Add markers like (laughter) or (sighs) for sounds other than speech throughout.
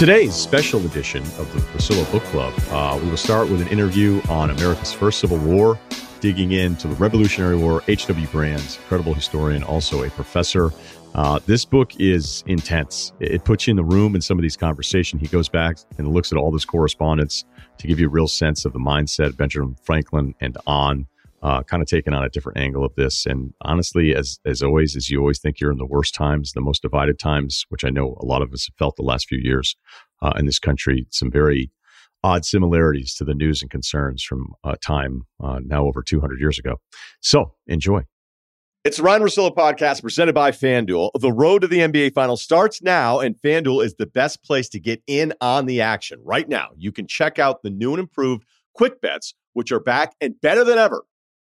Today's special edition of the Russillo Book Club, uh, we will start with an interview on America's first Civil War, digging into the Revolutionary War. H.W. Brands, incredible historian, also a professor. Uh, this book is intense. It puts you in the room in some of these conversations. He goes back and looks at all this correspondence to give you a real sense of the mindset of Benjamin Franklin and on uh, kind of taking on a different angle of this. And honestly, as as always, as you always think you're in the worst times, the most divided times, which I know a lot of us have felt the last few years uh, in this country. Some very odd similarities to the news and concerns from a time uh, now over 200 years ago. So enjoy. It's the Ryen Russillo podcast presented by FanDuel. The road to the NBA Finals starts now, and FanDuel is the best place to get in on the action. Right now, you can check out the new and improved Quick Bets, which are back and better than ever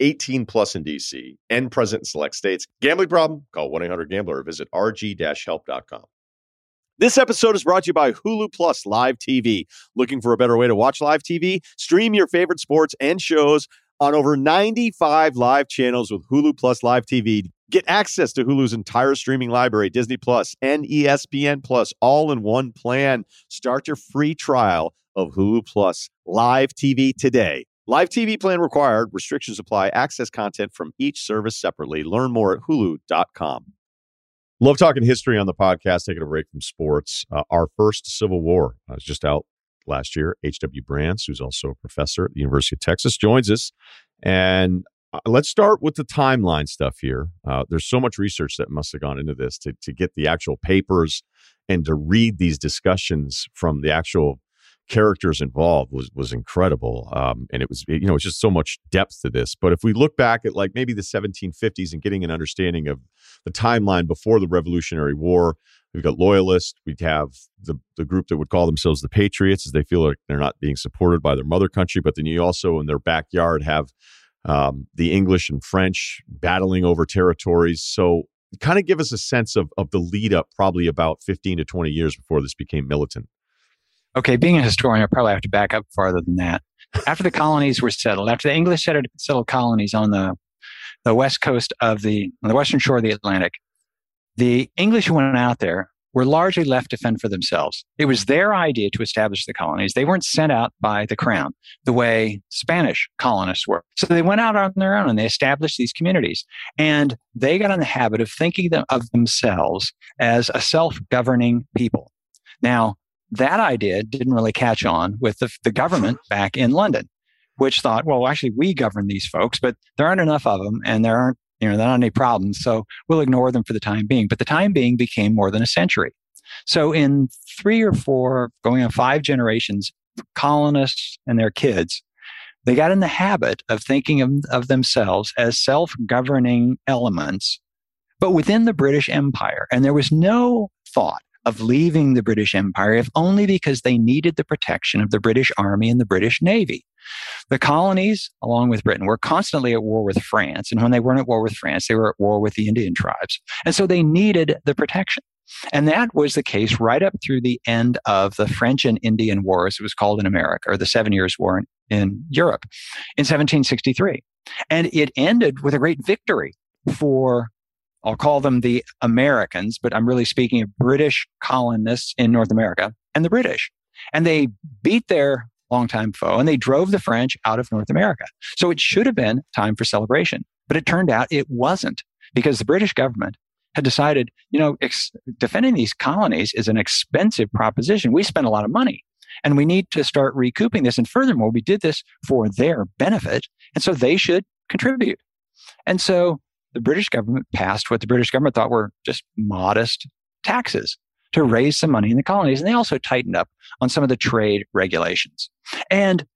18 plus in DC and present in select states. Gambling problem? Call 1 800 Gambler or visit rg help.com. This episode is brought to you by Hulu Plus Live TV. Looking for a better way to watch live TV? Stream your favorite sports and shows on over 95 live channels with Hulu Plus Live TV. Get access to Hulu's entire streaming library, Disney Plus and ESPN Plus, all in one plan. Start your free trial of Hulu Plus Live TV today Live TV plan required. Restrictions apply. Access content from each service separately. Learn more at hulu.com. Love talking history on the podcast, taking a break from sports. Uh, our first Civil War uh, was just out last year. H.W. Brands, who's also a professor at the University of Texas, joins us. And uh, let's start with the timeline stuff here. Uh, there's so much research that must have gone into this to, to get the actual papers and to read these discussions from the actual characters involved was was incredible um, and it was you know it's just so much depth to this. But if we look back at like maybe the 1750s and getting an understanding of the timeline before the revolutionary war we've got loyalists we'd have the the group that would call themselves the patriots as they feel like they're not being supported by their mother country but then you also in their backyard have um, the english and french battling over territories. So kind of give us a sense of of the lead up probably about 15 to 20 years before this became militant Okay, being a historian, I probably have to back up farther than that. After the colonies were settled, after the English settled, colonies on the, the west coast of the, on the western shore of the Atlantic, the English who went out there were largely left to fend for themselves. It was their idea to establish the colonies. They weren't sent out by the crown the way Spanish colonists were. So they went out on their own and they established these communities. And they got in the habit of thinking of themselves as a self governing people. Now, that idea didn't really catch on with the, the government (laughs) back in London, which thought, well, actually, we govern these folks, but there aren't enough of them and there aren't, you know, there aren't any problems. So we'll ignore them for the time being. But the time being became more than a century. So in three or four, going on five generations, colonists and their kids, they got in the habit of thinking of, of themselves as self governing elements, but within the British Empire. And there was no thought of leaving the British Empire, if only because they needed the protection of the British Army and the British Navy. The colonies, along with Britain, were constantly at war with France. And when they weren't at war with France, they were at war with the Indian tribes. And so they needed the protection. And that was the case right up through the end of the French and Indian War, as it was called in America, or the Seven Years' War in, in Europe in 1763. And it ended with a great victory for I'll call them the Americans, but I'm really speaking of British colonists in North America and the British. And they beat their longtime foe and they drove the French out of North America. So it should have been time for celebration, but it turned out it wasn't because the British government had decided, you know, ex- defending these colonies is an expensive proposition. We spend a lot of money and we need to start recouping this. And furthermore, we did this for their benefit. And so they should contribute. And so the British government passed what the British government thought were just modest taxes to raise some money in the colonies. And they also tightened up on some of the trade regulations. And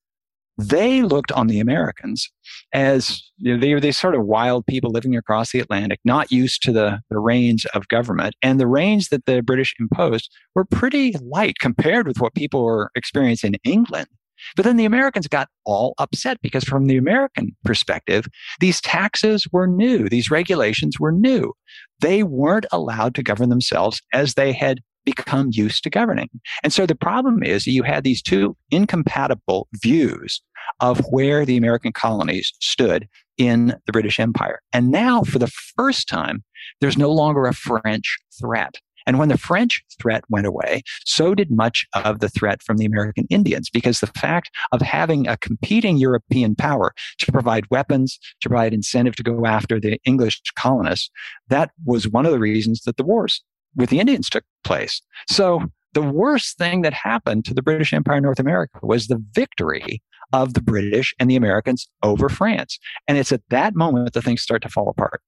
they looked on the Americans as you know, they were these sort of wild people living across the Atlantic, not used to the, the reins of government. And the reins that the British imposed were pretty light compared with what people were experiencing in England. But then the Americans got all upset because, from the American perspective, these taxes were new, these regulations were new. They weren't allowed to govern themselves as they had become used to governing. And so the problem is that you had these two incompatible views of where the American colonies stood in the British Empire. And now, for the first time, there's no longer a French threat. And when the French threat went away, so did much of the threat from the American Indians, because the fact of having a competing European power to provide weapons, to provide incentive to go after the English colonists, that was one of the reasons that the wars with the Indians took place. So the worst thing that happened to the British Empire in North America was the victory of the British and the Americans over France. And it's at that moment that things start to fall apart.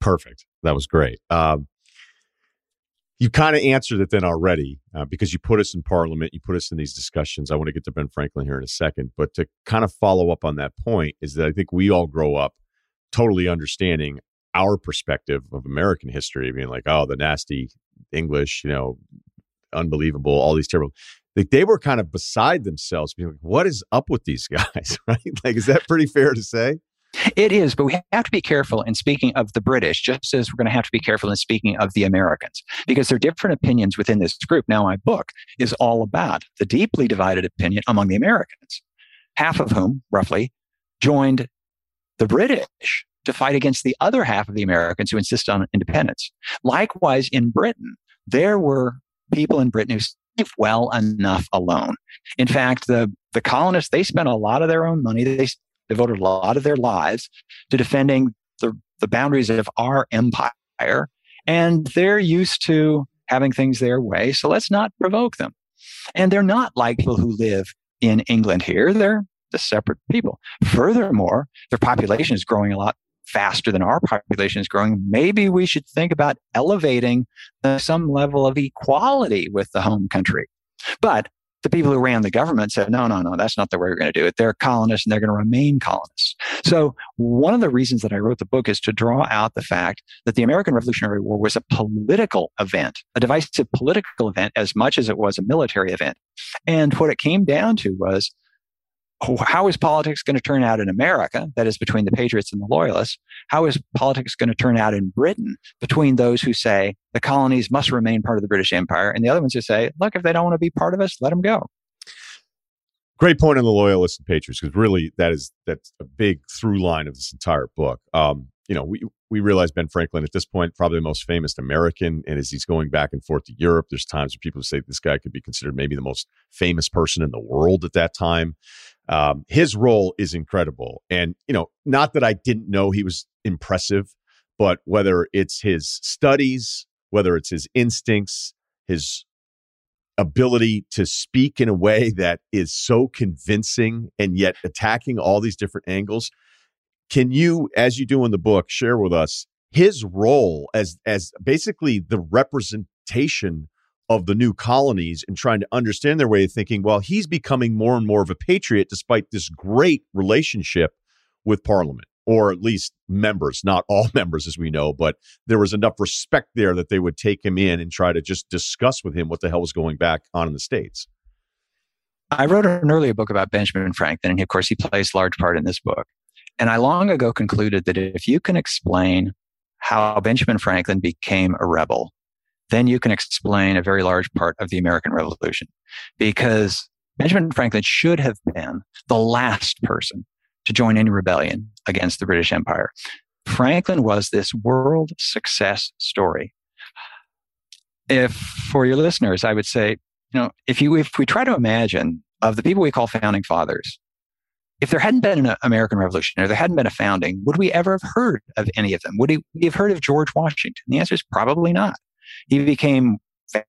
Perfect. That was great. Um, you kind of answered it then already uh, because you put us in parliament, you put us in these discussions. I want to get to Ben Franklin here in a second, but to kind of follow up on that point is that I think we all grow up totally understanding our perspective of American history, being like, oh, the nasty English, you know, unbelievable, all these terrible. Like they were kind of beside themselves, being like, what is up with these (laughs) guys, (laughs) right? Like, is that pretty fair to say? It is, but we have to be careful in speaking of the British, just as we're going to have to be careful in speaking of the Americans, because there are different opinions within this group. Now, my book is all about the deeply divided opinion among the Americans, half of whom, roughly, joined the British to fight against the other half of the Americans who insist on independence. Likewise, in Britain, there were people in Britain who well enough alone. In fact, the, the colonists, they spent a lot of their own money. They devoted a lot of their lives to defending the, the boundaries of our empire. And they're used to having things their way. So let's not provoke them. And they're not like people who live in England here. They're the separate people. Furthermore, their population is growing a lot faster than our population is growing, maybe we should think about elevating some level of equality with the home country. But the people who ran the government said, no, no, no, that's not the way we're going to do it. They're colonists and they're going to remain colonists. So, one of the reasons that I wrote the book is to draw out the fact that the American Revolutionary War was a political event, a divisive political event, as much as it was a military event. And what it came down to was how is politics going to turn out in America, that is between the patriots and the loyalists? How is politics going to turn out in Britain between those who say the colonies must remain part of the British Empire and the other ones who say, look, if they don't want to be part of us, let them go? Great point on the loyalists and patriots, because really that is that's a big through line of this entire book. Um, you know, we we realize Ben Franklin at this point probably the most famous American, and as he's going back and forth to Europe, there's times where people say this guy could be considered maybe the most famous person in the world at that time. Um, his role is incredible. And, you know, not that I didn't know he was impressive, but whether it's his studies, whether it's his instincts, his ability to speak in a way that is so convincing and yet attacking all these different angles. Can you, as you do in the book, share with us his role as as basically the representation of the new colonies and trying to understand their way of thinking, well, he's becoming more and more of a patriot despite this great relationship with Parliament, or at least members, not all (laughs) members, as we know, but there was enough respect there that they would take him in and try to just discuss with him what the hell was going back on in the States. I wrote an earlier book about Benjamin Franklin, and of course, he plays a large part in this book. And I long ago concluded that if you can explain how Benjamin Franklin became a rebel, then you can explain a very large part of the American Revolution. Because Benjamin Franklin should have been the last person to join any rebellion against the British Empire. Franklin was this world success story. If for your listeners, I would say, you know, if you if we try to imagine of the people we call founding fathers, if there hadn't been an American Revolution or there hadn't been a founding, would we ever have heard of any of them? Would we have heard of George Washington? The answer is probably not. He became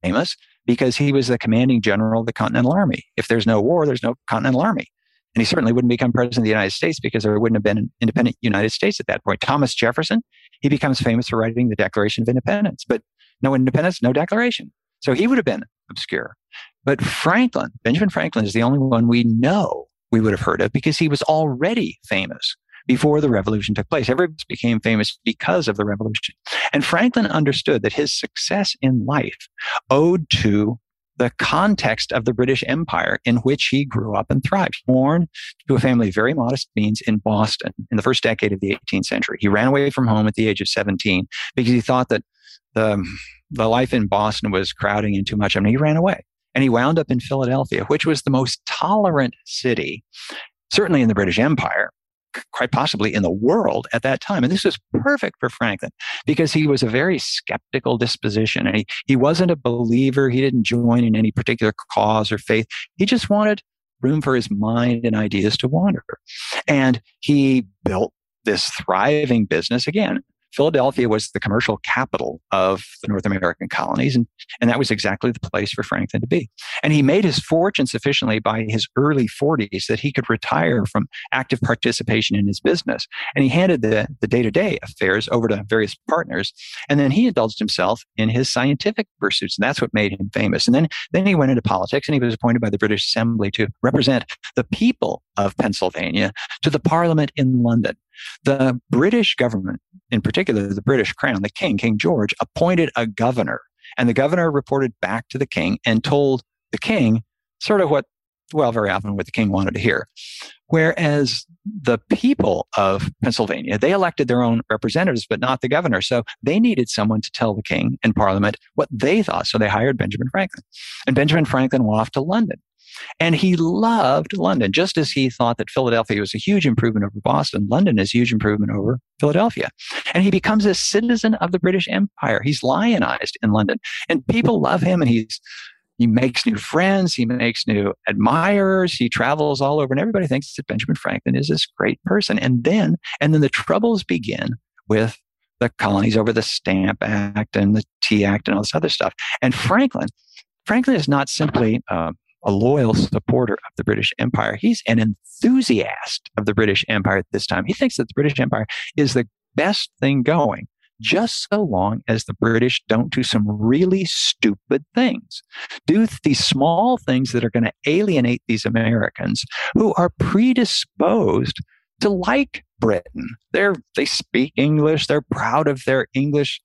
famous because he was the commanding general of the Continental Army. If there's no war, there's no Continental Army. And he certainly wouldn't become president of the United States because there wouldn't have been an independent United States at that point. Thomas Jefferson, he becomes famous for writing the Declaration of Independence, but no independence, no declaration. So he would have been obscure. But Franklin, Benjamin Franklin, is the only one we know we would have heard of because he was already famous before the revolution took place. Everybody became famous because of the revolution. And Franklin understood that his success in life owed to the context of the British Empire in which he grew up and thrived. Born to a family of very modest means in Boston in the first decade of the 18th century. He ran away from home at the age of 17 because he thought that the, the life in Boston was crowding in too much. I mean, he ran away and he wound up in Philadelphia, which was the most tolerant city, certainly in the British Empire, quite possibly in the world at that time. And this was perfect for Franklin because he was a very skeptical disposition and he, he wasn't a believer. He didn't join in any particular cause or faith. He just wanted room for his mind and ideas to wander. And he built this thriving business again Philadelphia was the commercial capital of the North American colonies, and, and that was exactly the place for Franklin to be. And he made his fortune sufficiently by his early 40s that he could retire from active participation in his business. And he handed the, the day-to-day affairs over to various partners, and then he indulged himself in his scientific pursuits, and that's what made him famous. And then, then he went into politics, and he was appointed by the British Assembly to represent the people of Pennsylvania to the Parliament in London. The British government, in particular the British crown, the king, King George, appointed a governor. And the governor reported back to the king and told the king sort of what, well, very often what the king wanted to hear. Whereas the people of Pennsylvania, they elected their own representatives, but not the governor. So they needed someone to tell the king and parliament what they thought. So they hired Benjamin Franklin. And Benjamin Franklin went off to London. And he loved London, just as he thought that Philadelphia was a huge improvement over Boston. London is a huge improvement over Philadelphia. And he becomes a citizen of the British Empire. He's lionized in London. And people love him and he's he makes new friends, he makes new admirers, he travels all over, and everybody thinks that Benjamin Franklin is this great person. And then, and then the troubles begin with the colonies over the Stamp Act and the Tea Act and all this other stuff. And Franklin, Franklin is not simply uh, a loyal supporter of the British Empire. He's an enthusiast of the British Empire at this time. He thinks that the British Empire is the best thing going just so long as the British don't do some really stupid things. Do these small things that are going to alienate these Americans who are predisposed to like Britain. They're, they speak English, they're proud of their English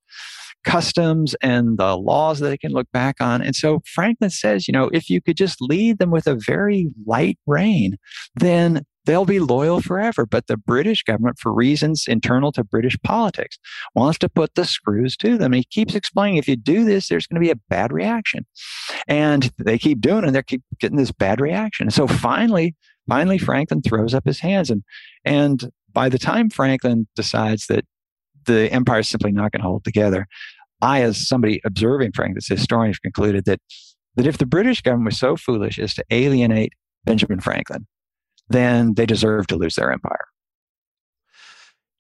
customs and the laws that they can look back on. And so Franklin says, you know, if you could just lead them with a very light rein, then they'll be loyal forever. But the British government, for reasons internal to British politics, wants to put the screws to them. And he keeps explaining if you do this, there's going to be a bad reaction. And they keep doing it, they keep getting this bad reaction. And so finally, finally, Franklin throws up his hands. And, and by the time Franklin decides that the empire is simply not going to hold together. I, as somebody observing Frank, this historian, have concluded that that if the British government was so foolish as to alienate Benjamin Franklin, then they deserve to lose their empire.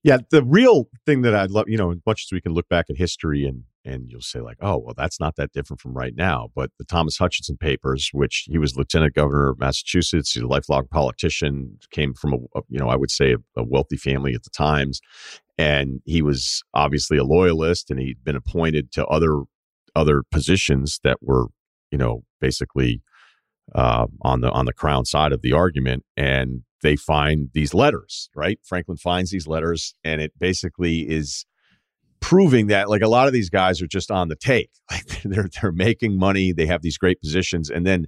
Yeah, the real thing that I'd love, you know, as much as we can look back at history and and you'll say like, oh, well, that's not that different from right now. But the Thomas Hutchinson papers, which he was lieutenant governor of Massachusetts, he's a lifelong politician, came from a, you know, I would say a, a wealthy family at the times, and he was obviously a loyalist, and he'd been appointed to other other positions that were, you know, basically uh, on the on the crown side of the argument, and they find these letters, right? Franklin finds these letters, and it basically is proving that like a lot of these guys are just on the take. (laughs) Like they're they're making money, they have these great positions, and then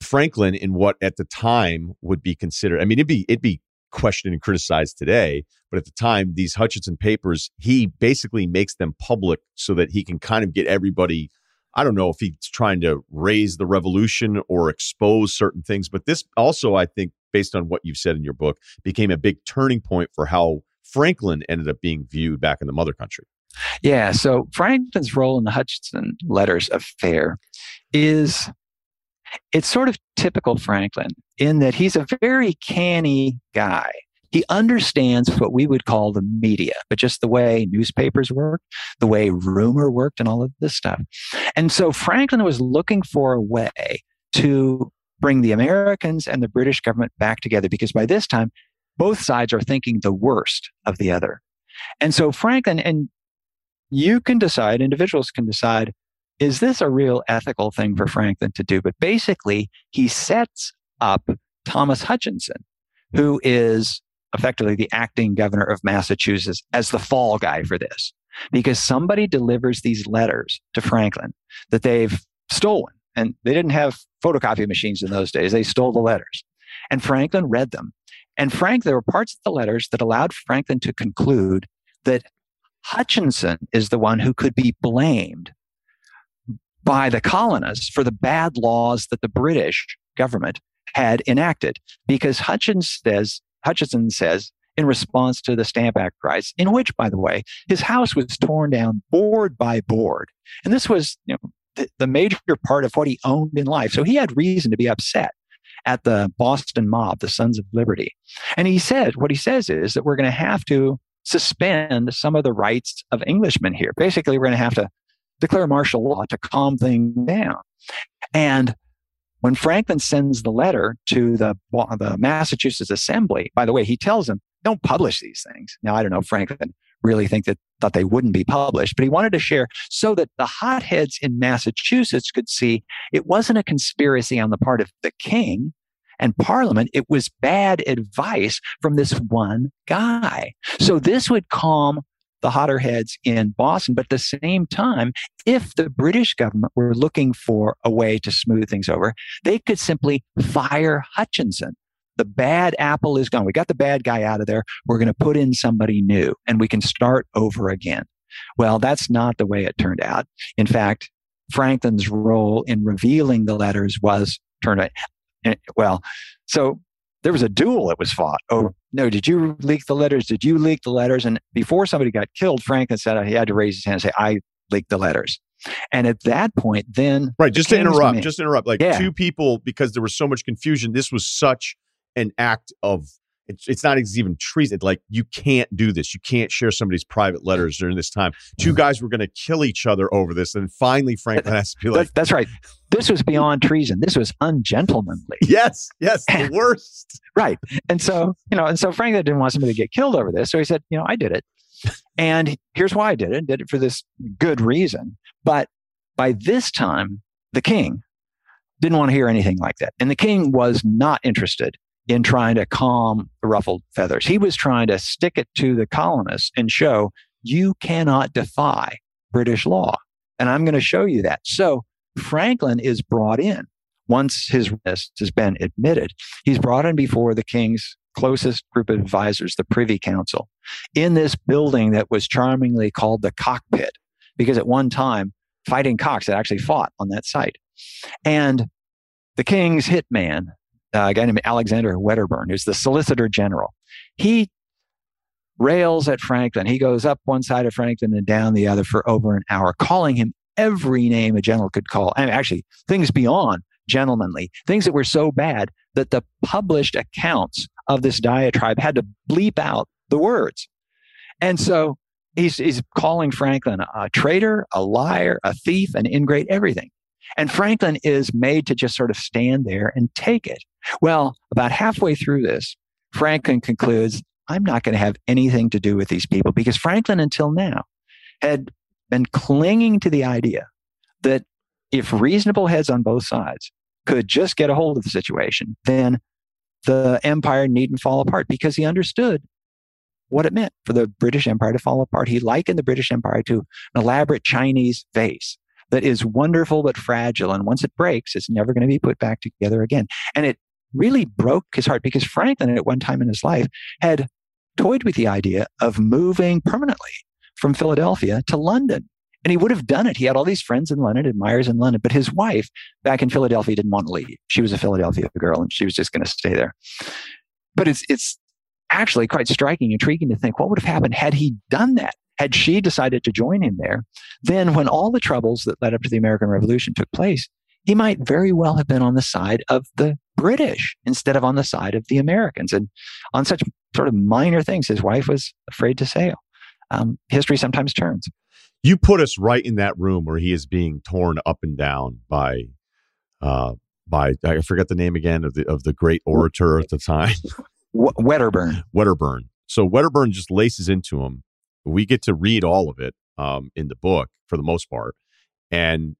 Franklin in what at the time would be considered. I mean, it'd be it'd be questioned and criticized today, but at the time, these Hutchinson papers, he basically makes them public so that he can kind of get everybody. I don't know if he's trying to raise the revolution or expose certain things, but this also, I think, based on what you've said in your book, became a big turning point for how Franklin ended up being viewed back in the mother country. Yeah. So Franklin's role in the Hutchinson letters affair is it's sort of typical Franklin in that he's a very canny guy. He understands what we would call the media, but just the way newspapers work, the way rumor worked, and all of this stuff. And so Franklin was looking for a way to bring the Americans and the British government back together because by this time, both sides are thinking the worst of the other. And so Franklin, and you can decide, individuals can decide, is this a real ethical thing for Franklin to do? But basically, he sets up Thomas Hutchinson who is effectively the acting governor of Massachusetts, as the fall guy for this. Because somebody delivers these letters to Franklin that they've stolen. And they didn't have photocopy machines in those days. They stole the letters. And Franklin read them. And Frank, there were parts of the letters that allowed Franklin to conclude that Hutchinson is the one who could be blamed by the colonists for the bad laws that the British government had enacted. Because Hutchins says, Hutchinson says, in response to the Stamp Act riots, in which, by the way, his house was torn down board by board. And this was you know, the, the major part of what he owned in life. So he had reason to be upset at the Boston mob, the Sons of Liberty. And he said, what he says is that we're going to have to suspend some of the rights of Englishmen here. Basically, we're going to have to declare martial law to calm things down. And when Franklin sends the letter to the, the Massachusetts Assembly, by the way, he tells them, don't publish these things. Now, I don't know, Franklin really think that thought they wouldn't be published, but he wanted to share so that the hotheads in Massachusetts could see it wasn't a conspiracy on the part of the king and parliament. It was bad advice from this one guy. So this would calm the hotter heads in Boston. But at the same time, if the British government were looking for a way to smooth things over, they could simply fire Hutchinson. The bad apple is gone. We got the bad guy out of there. We're going to put in somebody new and we can start over again. Well, that's not the way it turned out. In fact, Franklin's role in revealing the letters was turned out. Eh, well, so there was a duel that was fought. Oh, no, did you leak the letters? Did you leak the letters? And before somebody got killed, Franklin said he had to raise his hand and say, I leaked the letters. And at that point, then. Right. Just to interrupt, just to interrupt, like yeah. two people, because there was so much confusion, this was such an act of it's, it's not even treason. Like you can't do this. You can't share somebody's private letters during this time. Two mm. guys were going to kill each other over this, and finally Franklin has to be like, "That's right. This was beyond treason. This was ungentlemanly." (laughs) Yes, yes, the worst. right. And so you know, and so Franklin didn't want somebody to get killed over this, so he said, "You know, I did it, and here's why I did it. Did it for this good reason." But by this time, the king didn't want to hear anything like that, and the king was not interested in trying to calm the ruffled feathers. He was trying to stick it to the colonists and show you cannot defy British law. And I'm going to show you that. So Franklin is brought in once his risk has been admitted. He's brought in before the king's closest group of advisors, the Privy Council, in this building that was charmingly called the cockpit, because at one time, fighting cocks had actually fought on that site. And the king's hitman, uh, a guy named Alexander Wedderburn, who's the Solicitor General. He rails at Franklin. He goes up one side of Franklin and down the other for over an hour, calling him every name a general could call. And actually, things beyond gentlemanly, things that were so bad that the published accounts of this diatribe had to bleep out the words. And so he's, he's calling Franklin a traitor, a liar, a thief, an ingrate, everything. And Franklin is made to just sort of stand there and take it. Well, about halfway through this, Franklin concludes, I'm not going to have anything to do with these people because Franklin, until now, had been clinging to the idea that if reasonable heads on both sides could just get a hold of the situation, then the empire needn't fall apart because he understood what it meant for the British Empire to fall apart. He likened the British Empire to an elaborate Chinese vase that is wonderful but fragile. And once it breaks, it's never going to be put back together again. And it really broke his heart because Franklin, at one time in his life, had toyed with the idea of moving permanently from Philadelphia to London. And he would have done it. He had all these friends in London, admirers in London, but his wife back in Philadelphia didn't want to leave. She was a Philadelphia girl and she was just going to stay there. But it's, it's actually quite striking, intriguing to think what would have happened had he done that? Had she decided to join him there, then when all the troubles that led up to the American Revolution took place, he might very well have been on the side of the British instead of on the side of the Americans. And on such sort of minor things, his wife was afraid to sail. Um, history sometimes turns. You put us right in that room where he is being torn up and down by, uh, by I forget the name again of the of the great orator at the time, Wedderburn. Wedderburn. So Wedderburn just laces into him. We get to read all of it um, in the book for the most part, and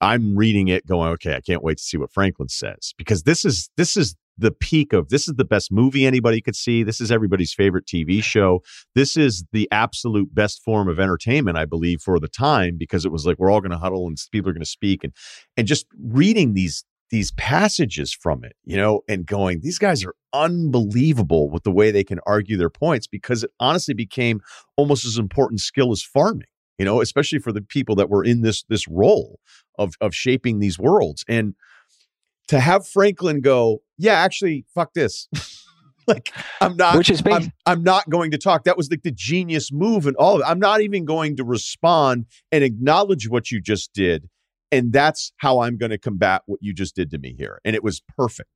I'm reading it going, okay, I can't wait to see what Franklin says because this is this is the peak of this is the best movie anybody could see. This is everybody's favorite TV show. This is the absolute best form of entertainment, I believe, for the time because it was like we're all going to huddle and people are going to speak and and just reading these these passages from it, you know, and going, these guys are unbelievable with the way they can argue their points because it honestly became almost as important skill as farming, you know, especially for the people that were in this this role of of shaping these worlds. And to have Franklin go, yeah, actually, fuck this. (laughs) like I'm not which is I'm, I'm, not going to talk. That was like the genius move and all of it. I'm not even going to respond and acknowledge what you just did and that's how I'm going to combat what you just did to me here. And it was perfect.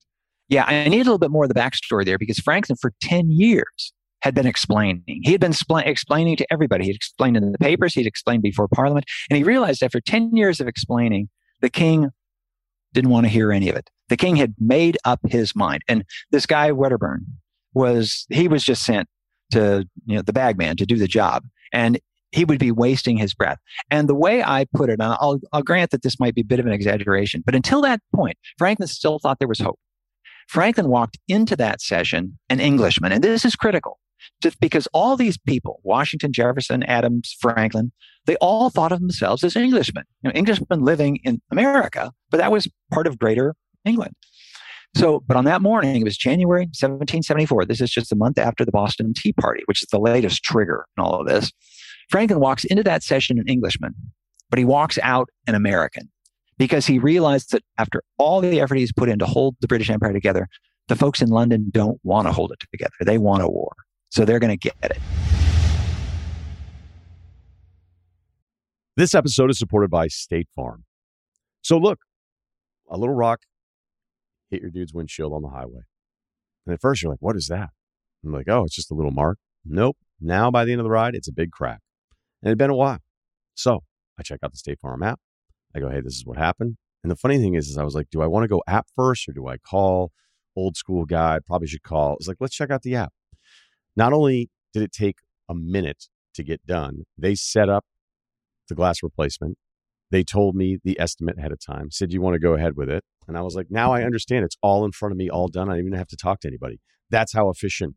Yeah, I need a little bit more of the backstory there because Franklin, for 10 years, had been explaining. He had been spl- explaining to everybody. He'd explained in the papers, he'd explained before Parliament. And he realized after 10 years of explaining, the king didn't want to hear any of it. The king had made up his mind. And this guy, Wedderburn, was, he was just sent to, you know, the bagman to do the job. And he would be wasting his breath. And the way I put it, and I'll, I'll grant that this might be a bit of an exaggeration, but until that point, Franklin still thought there was hope. Franklin walked into that session an Englishman, and this is critical just because all these people, Washington, Jefferson, Adams, Franklin, they all thought of themselves as Englishmen, you know, Englishmen living in America, but that was part of greater England. So, but on that morning, it was January 1774. This is just a month after the Boston Tea Party, which is the latest trigger in all of this. Franklin walks into that session an Englishman, but he walks out an American because he realized that after all the effort he's put in to hold the British Empire together, the folks in London don't want to hold it together. They want a war. So they're going to get it. This episode is supported by State Farm. So look, a little rock hit your dude's windshield on the highway. And at first you're like, what is that? I'm like, oh, it's just a little mark. Nope. Now by the end of the ride, it's a big crack. And it had been a while. So I check out the State Farm app. I go, hey, this is what happened. And the funny thing is, is I was like, do I want to go app first or do I call old school guy? Probably should call. It's like, let's check out the app. Not only did it take a minute to get done, they set up the glass replacement. They told me the estimate ahead of time, said, you want to go ahead with it? And I was like, now I understand. It's all in front of me, all done. I don't even have to talk to anybody. That's how efficient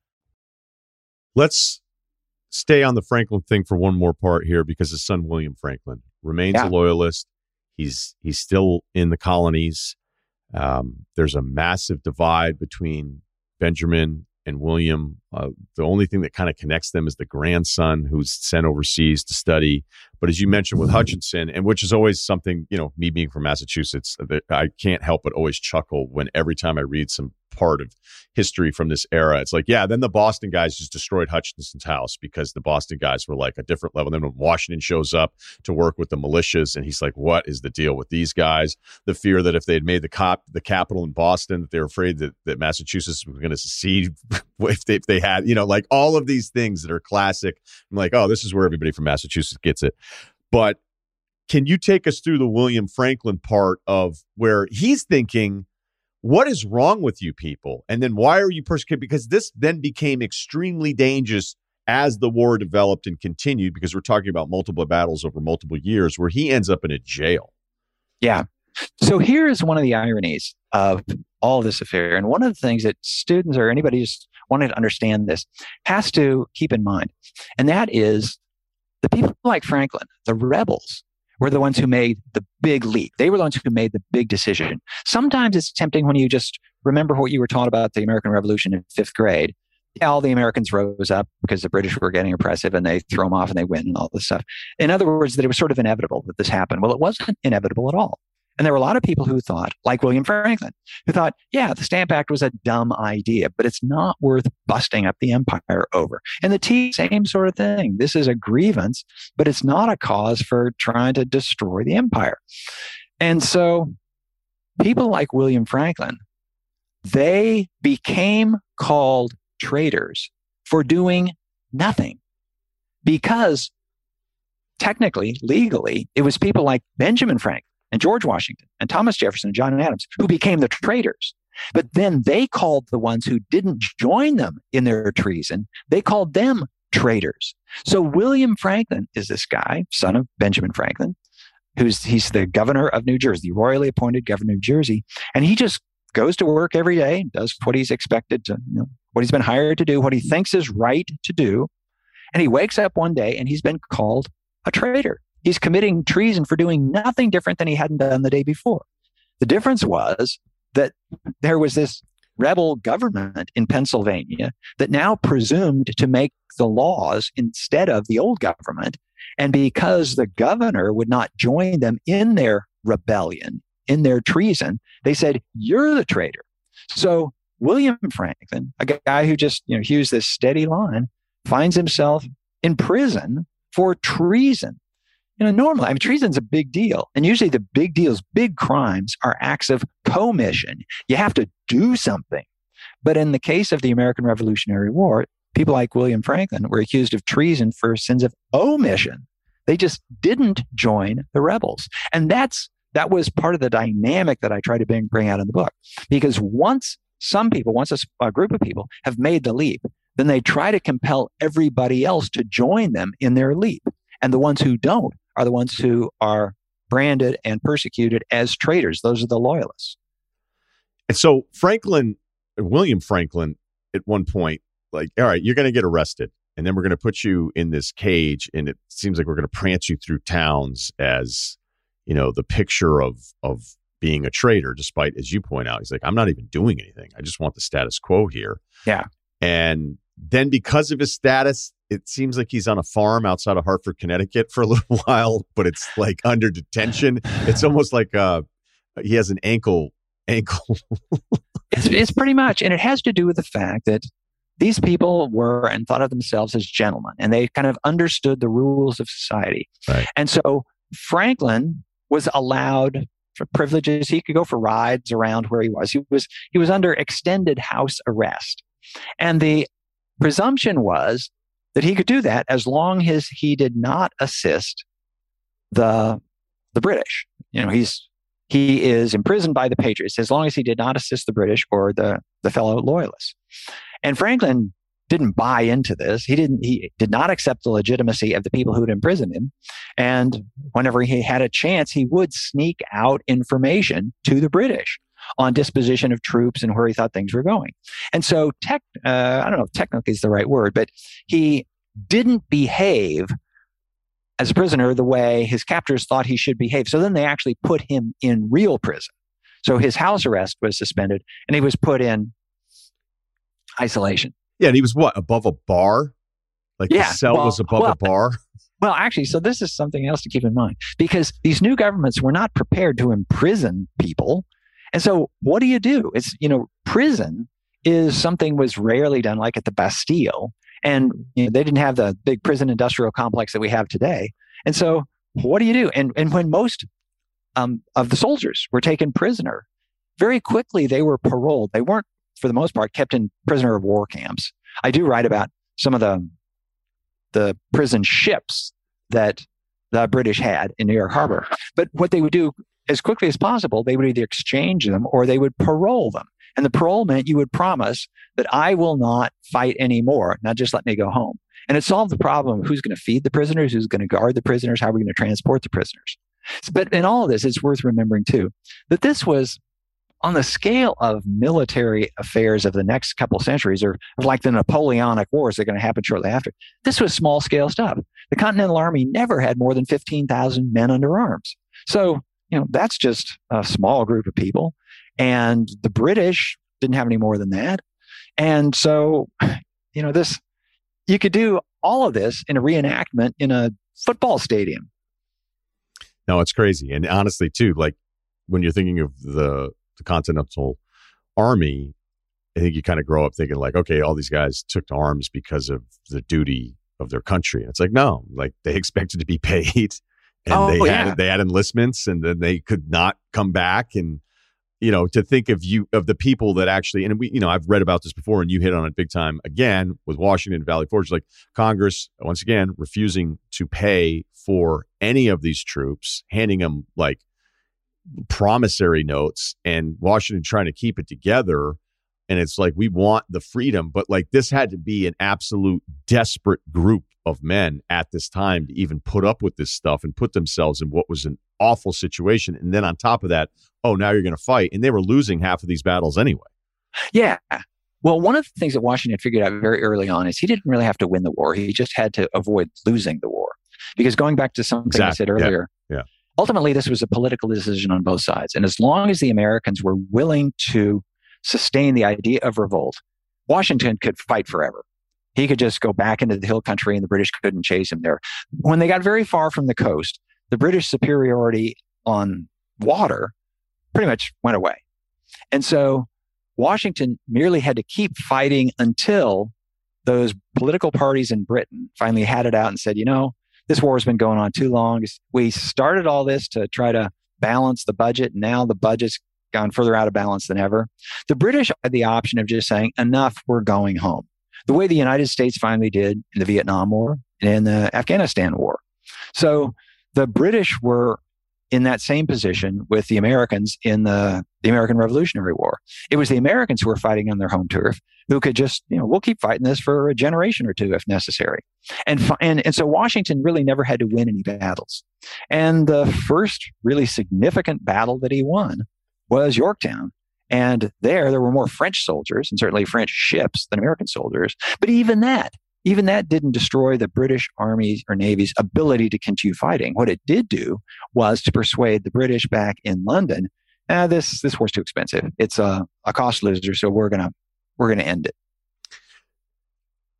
Let's stay on the Franklin thing for one more part here because his son William Franklin remains yeah. a loyalist. He's he's still in the colonies. Um, there's a massive divide between Benjamin and William. Uh, the only thing that kind of connects them is the grandson who's sent overseas to study. But as you mentioned with Hutchinson, and which is always something, you know, me being from Massachusetts, I can't help but always chuckle when every time I read some part of history from this era. It's like, yeah, then the Boston guys just destroyed Hutchinson's house because the Boston guys were like a different level. Then when Washington shows up to work with the militias, and he's like, what is the deal with these guys? The fear that if they had made the cop the capital in Boston, that they were afraid that, that Massachusetts was going to secede (laughs) if they, if they had, you know, like all of these things that are classic. I'm like, oh, this is where everybody from Massachusetts gets it. But can you take us through the William Franklin part of where he's thinking, what is wrong with you people? And then why are you persecuted? Because this then became extremely dangerous as the war developed and continued, because we're talking about multiple battles over multiple years where he ends up in a jail. Yeah. So here is one of the ironies of all this affair. And one of the things that students or anybody just wanting to understand this has to keep in mind. And that is the people like Franklin, the rebels, were the ones who made the big leap. They were the ones who made the big decision. Sometimes it's tempting when you just remember what you were taught about the American Revolution in fifth grade all the Americans rose up because the British were getting oppressive and they throw them off and they win and all this stuff. In other words, that it was sort of inevitable that this happened. Well, it wasn't inevitable at all. And there were a lot of people who thought, like William Franklin, who thought, yeah, the Stamp Act was a dumb idea, but it's not worth busting up the empire over. And the tea, same sort of thing. This is a grievance, but it's not a cause for trying to destroy the empire. And so people like William Franklin, they became called traitors for doing nothing because technically, legally, it was people like Benjamin Franklin and George Washington and Thomas Jefferson and John Adams who became the traitors. But then they called the ones who didn't join them in their treason, they called them traitors. So William Franklin is this guy, son of Benjamin Franklin, who's he's the governor of New Jersey, the royally appointed governor of New Jersey, and he just goes to work every day, does what he's expected to, you know, what he's been hired to do, what he thinks is right to do. And he wakes up one day and he's been called a traitor. He's committing treason for doing nothing different than he hadn't done the day before. The difference was that there was this rebel government in Pennsylvania that now presumed to make the laws instead of the old government. And because the governor would not join them in their rebellion, in their treason, they said, You're the traitor. So William Franklin, a guy who just you know hews this steady line, finds himself in prison for treason. You know, normally, I mean, treason's a big deal. And usually the big deals, big crimes are acts of commission. You have to do something. But in the case of the American Revolutionary War, people like William Franklin were accused of treason for sins of omission. They just didn't join the rebels. And that's that was part of the dynamic that I try to bring, bring out in the book. Because once some people, once a, a group of people have made the leap, then they try to compel everybody else to join them in their leap. And the ones who don't are the ones who are branded and persecuted as traitors. Those are the loyalists. And so Franklin, William Franklin, at one point, like, all right, you're going to get arrested. And then we're going to put you in this cage, and it seems like we're going to prance you through towns as, you know, the picture of of being a traitor, despite, as you point out, he's like, I'm not even doing anything. I just want the status quo here. Yeah. And then because of his status, it seems like he's on a farm outside of Hartford, Connecticut for a little (laughs) while, but it's like under detention. It's almost like uh, he has an ankle ankle. it's, it's pretty much, and it has to do with the fact that these people were and thought of themselves as gentlemen, and they kind of understood the rules of society. Right. And so Franklin was allowed for privileges. He could go for rides around where he was. He was he was under extended house arrest. And the presumption was that he could do that as long as he did not assist the the British. You know, he's he is imprisoned by the Patriots as long as he did not assist the British or the the fellow loyalists. And Franklin didn't buy into this. He didn't he did not accept the legitimacy of the people who had imprisoned him. And whenever he had a chance, he would sneak out information to the British on disposition of troops and where he thought things were going. And so, tech, uh, I don't know if technically is the right word, but he didn't behave as a prisoner the way his captors thought he should behave. So then they actually put him in real prison. So his house arrest was suspended and he was put in isolation. Yeah, and he was what above a bar? Like yeah, the cell well, was above well, a bar. (laughs) Well, actually, so this is something else to keep in mind because these new governments were not prepared to imprison people. And so what do you do? It's, you know, prison is something was rarely done like at the Bastille. And you know, they didn't have the big prison industrial complex that we have today. And so what do you do? And, and when most um, of the soldiers were taken prisoner, very quickly they were paroled. They weren't, for the most part, kept in prisoner of war camps. I do write about some of the the prison ships that the British had in New York Harbor. But what they would do as quickly as possible, they would either exchange them or they would parole them. And the parole meant you would promise that I will not fight anymore. Now just let me go home. And it solved the problem of who's going to feed the prisoners, who's going to guard the prisoners, how are we going to transport the prisoners. But in all of this, it's worth remembering too that this was on the scale of military affairs of the next couple centuries, or like the Napoleonic Wars that are going to happen shortly after, this was small scale stuff. The Continental Army never had more than 15,000 men under arms. So, you know, that's just a small group of people. And the British didn't have any more than that. And so you know, this, you could do all of this in a reenactment in a football stadium. No, it's crazy. And honestly, too, like when you're thinking of the, the Continental Army, I think you kind of grow up thinking like, okay, all these guys took to arms because of the duty of their country. And it's like, no, like they (laughs) expected to be paid and oh, they oh, yeah. had they had enlistments and then they could not come back and you know to think of you of the people that actually and we you know I've read about this before and you hit on it big time again with Washington Valley Forge like Congress once again refusing to pay for any of these troops handing them like promissory notes and Washington trying to keep it together. And it's like we want the freedom but like this had to be an absolute desperate group of men at this time to even put up with this stuff and put themselves in what was an awful situation. And then on top of that oh now you're going to fight. And they were losing half of these battles anyway. Yeah. Well one of the things that washington figured out very early on is he didn't really have to win the war. He just had to avoid losing the war. Because going back to something exactly. i said earlier yeah. yeah ultimately this was a political decision on both sides and as long as the americans were willing to sustain the idea of revolt, Washington could fight forever. He could just go back into the hill country and the British couldn't chase him there. When they got very far from the coast, the British superiority on water pretty much went away. And so Washington merely had to keep fighting until those political parties in Britain finally had it out and said, you know, this war has been going on too long. We started all this to try to balance the budget. Now the budget's gone further out of balance than ever. The British had the option of just saying, enough, we're going home. The way the United States finally did in the Vietnam War and in the Afghanistan War. So the British were in that same position with the Americans in the, the American Revolutionary War. It was the Americans who were fighting on their home turf who could just, you know, we'll keep fighting this for a generation or two if necessary. And, and, and so Washington really never had to win any battles. And the first really significant battle that he won was Yorktown. And there, there were more French soldiers and certainly French ships than American soldiers. But even that, even that didn't destroy the British Army or Navy's ability to continue fighting. What it did do was to persuade the British back in London, ah, this this war's too expensive. It's a, a cost loser, so we're gonna we're gonna end it.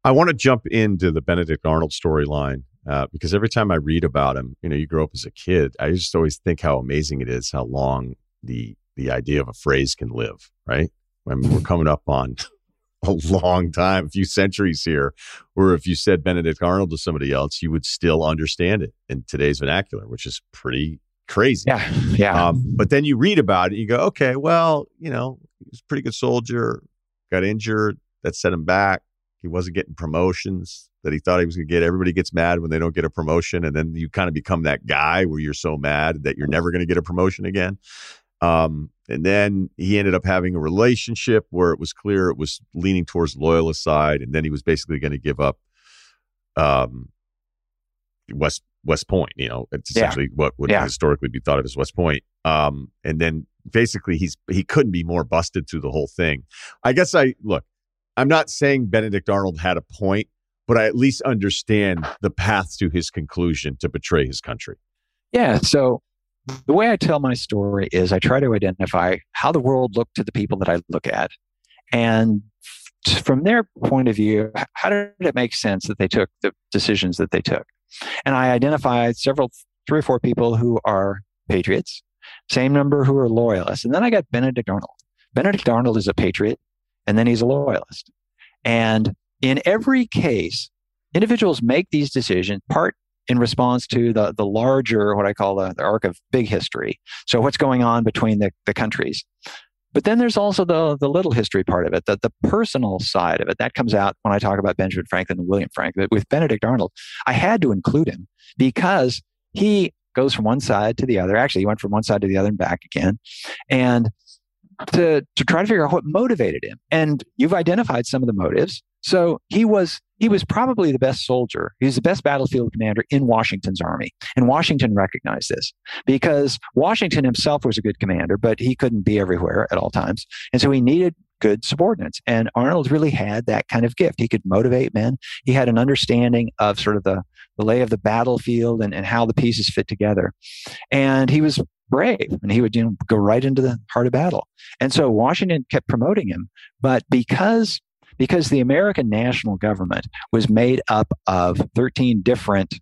I want to jump into the Benedict Arnold storyline uh, because every time I read about him, you know, you grow up as a kid, I just always think how amazing it is how long the the idea of a phrase can live, right? I mean, we're coming up on (laughs) a long time, a few centuries here, where if you said Benedict Arnold to somebody else, you would still understand it in today's vernacular, which is pretty crazy. Yeah. Yeah. Um, but then you read about it, you go, okay, well, you know, he's a pretty good soldier, got injured, that set him back. He wasn't getting promotions that he thought he was going to get. Everybody gets mad when they don't get a promotion. And then you kind of become that guy where you're so mad that you're never going to get a promotion again. Um, and then he ended up having a relationship where it was clear it was leaning towards loyalist side, and then he was basically going to give up um, West West Point. You know, it's essentially yeah. what would yeah. historically be thought of as West Point. Um, and then basically he's he couldn't be more busted through the whole thing. I guess I look. I'm not saying Benedict Arnold had a point, but I at least understand the path to his conclusion to betray his country. Yeah. So the way I tell my story is I try to identify how the world looked to the people that I look at. And from their point of view, how did it make sense that they took the decisions that they took? And I identified several, three or four people who are patriots, same number who are loyalists. And then I got Benedict Arnold. Benedict Arnold is a patriot, and then he's a loyalist. And in every case, individuals make these decisions part in response to the, the larger, what I call the, the arc of big history. So, what's going on between the, the countries. But then there's also the, the little history part of it, the, the personal side of it. That comes out when I talk about Benjamin Franklin and William Franklin. With Benedict Arnold, I had to include him because he goes from one side to the other. Actually, he went from one side to the other and back again. And to, to try to figure out what motivated him. And you've identified some of the motives. So he was he was probably the best soldier. He was the best battlefield commander in Washington's army. And Washington recognized this because Washington himself was a good commander, but he couldn't be everywhere at all times. And so he needed good subordinates. And Arnold really had that kind of gift. He could motivate men. He had an understanding of sort of the, the lay of the battlefield and, and how the pieces fit together. And he was brave and he would you know go right into the heart of battle and so washington kept promoting him but because because the American national government was made up of 13 different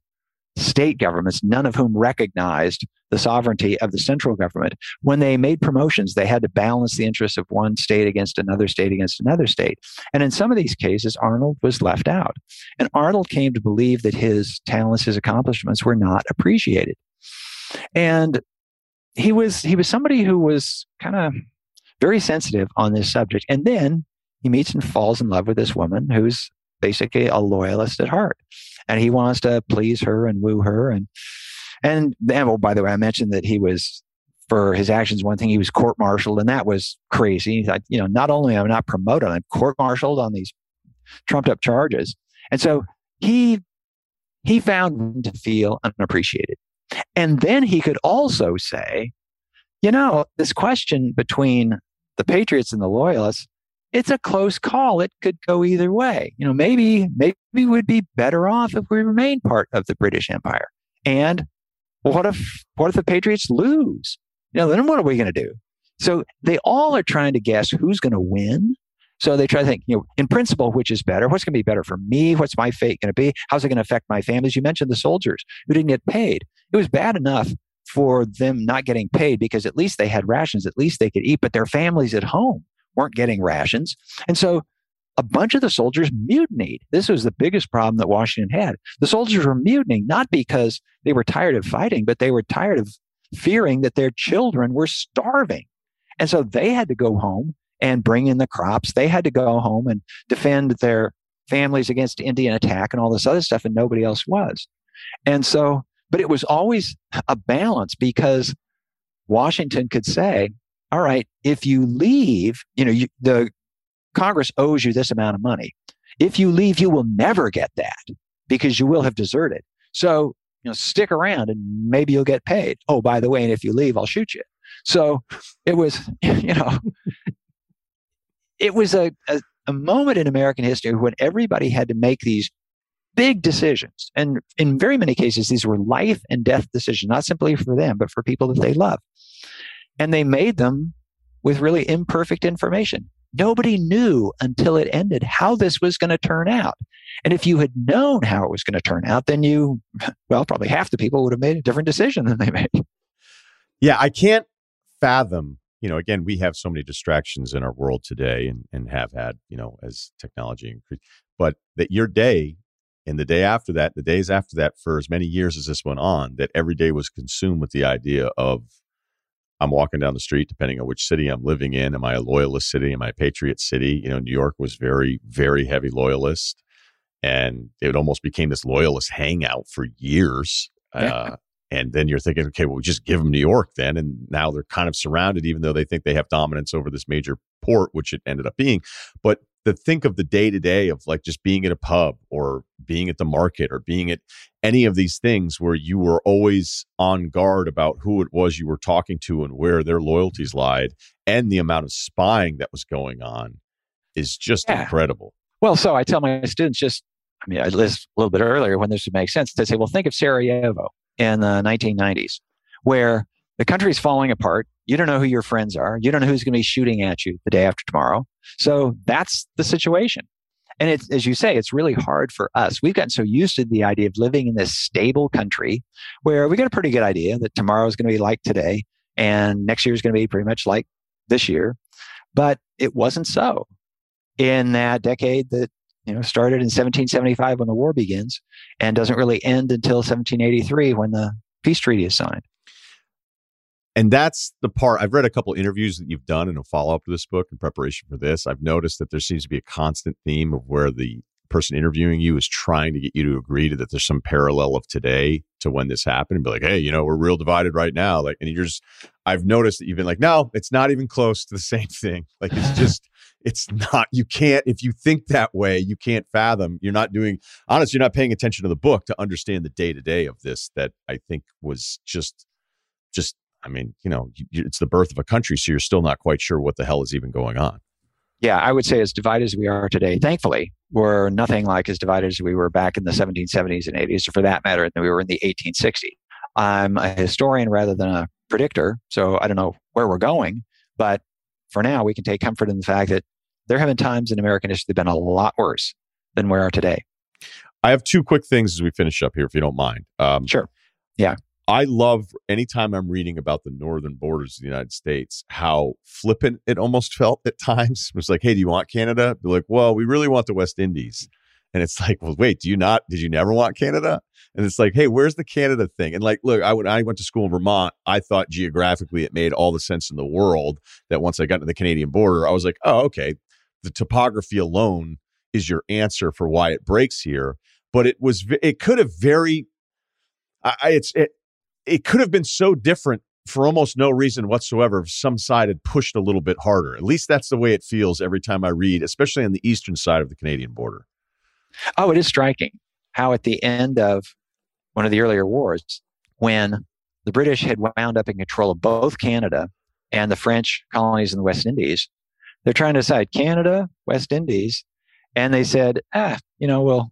state governments, none of whom recognized the sovereignty of the central government. When they made promotions, they had to balance the interests of one state against another state against another state. And in some of these cases, Arnold was left out. And Arnold came to believe that his talents, his accomplishments were not appreciated. And he was he was somebody who was kind of very sensitive on this subject. And then he meets and falls in love with this woman who's basically a loyalist at heart. And he wants to please her and woo her. And and then oh by the way i mentioned that he was for his actions one thing he was court-martialed and that was crazy. You know not only am i not promoted i'm court-martialed on these trumped up charges. And so he he found to feel unappreciated. And then he could also say you know this question between the patriots and the loyalists it's a close call. It could go either way. You know, maybe maybe we would be better off if we remained part of the British Empire. And what if what if the Patriots lose? You know, then what are we going to do? So they all are trying to guess who's going to win. So they try to think, you know, in principle, which is better? What's going to be better for me? What's my fate going to be? How's it going to affect my families? You mentioned the soldiers who didn't get paid. It was bad enough for them not getting paid because at least they had rations, at least they could eat, but their families at home weren't getting rations. And so a bunch of the soldiers mutinied. This was the biggest problem that Washington had. The soldiers were mutinying not because they were tired of fighting, but they were tired of fearing that their children were starving. And so they had to go home and bring in the crops. They had to go home and defend their families against Indian attack and all this other stuff, and nobody else was. And so, but it was always a balance because Washington could say, all right, if you leave, you know, you, the Congress owes you this amount of money. If you leave, you will never get that because you will have deserted. So, you know, stick around and maybe you'll get paid. Oh, by the way, and if you leave, I'll shoot you. So it was, (laughs) you know, it was a, a, a moment in American history when everybody had to make these big decisions. And in very many cases, these were life and death decisions, not simply for them, but for people that they love. And they made them with really imperfect information. Nobody knew until it ended how this was going to turn out. And if you had known how it was going to turn out, then you, well, probably half the people would have made a different decision than they made. Yeah, I can't fathom, you know, again, we have so many distractions in our world today and, and have had, you know, as technology increased, but that your day and the day after that, the days after that, for as many years as this went on, that every day was consumed with the idea of I'm walking down the street, depending on which city I'm living in. Am I a loyalist city? Am I a patriot city? You know, New York was very, very heavy loyalist. And it almost became this loyalist hangout for years. Yeah. Uh, and then you're thinking, okay, well, we just give them New York then. And now they're kind of surrounded, even though they think they have dominance over this major port, which it ended up being. But to think of the day to day of like just being at a pub or being at the market or being at any of these things where you were always on guard about who it was you were talking to and where their loyalties lied and the amount of spying that was going on is just yeah. incredible. Well, so I tell my students just, I mean, I list a little bit earlier when this would make sense. They say, well, think of Sarajevo in the 1990s, where the country's falling apart. You don't know who your friends are. You don't know who's going to be shooting at you the day after tomorrow. So that's the situation. And it's, as you say, it's really hard for us. We've gotten so used to the idea of living in this stable country where we got a pretty good idea that tomorrow is going to be like today and next year is going to be pretty much like this year. But it wasn't so in that decade that you know started in 1775 when the war begins and doesn't really end until 1783 when the peace treaty is signed and that's the part I've read a couple interviews that you've done in a follow up to this book in preparation for this. I've noticed that there seems to be a constant theme of where the person interviewing you is trying to get you to agree to that there's some parallel of today to when this happened and be like, hey, you know, we're real divided right now. Like, and you're just, I've noticed that you've been like, no, it's not even close to the (laughs) same thing. Like, it's (laughs) just, it's not, you can't, if you think that way, you can't fathom. You're not doing, honestly, you're not paying attention to the book to understand the day to day of this that I think was just, just I mean, you know, it's the birth of a country, so you're still not quite sure what the hell is even going on. Yeah, I would say as divided as we are today, thankfully, we're nothing like as divided as we were back in the 1770s and 80s, or for that matter, than we were in the 1860s. I'm a historian rather than a predictor, so I don't know where we're going, but for now, we can take comfort in the fact that there have been times in American history that have been a lot worse than we are today. I have two quick things as we finish up here, if you don't mind. Um, sure. Yeah. I love anytime I'm reading about the northern borders of the United States, how flippant it almost felt at times. It was like, hey, do you want Canada? Be like, well, we really want the West Indies. And it's like, well, wait, do you not? Did you never want Canada? And it's like, hey, where's the Canada thing? And like, look, I when I went to school in Vermont, I thought geographically it made all the sense in the world that once I got to the Canadian border, I was like, oh, okay, the topography alone is your answer for why it breaks here. But it was, it could have very, I, it's, it, it could have been so different for almost no reason whatsoever if some side had pushed a little bit harder. At least that's the way it feels every time I read, especially on the eastern side of the Canadian border. Oh, it is striking how at the end of one of the earlier wars, when the British had wound up in control of both Canada and the French colonies in the West Indies, they're trying to decide Canada, West Indies, and they said, ah, you know, we'll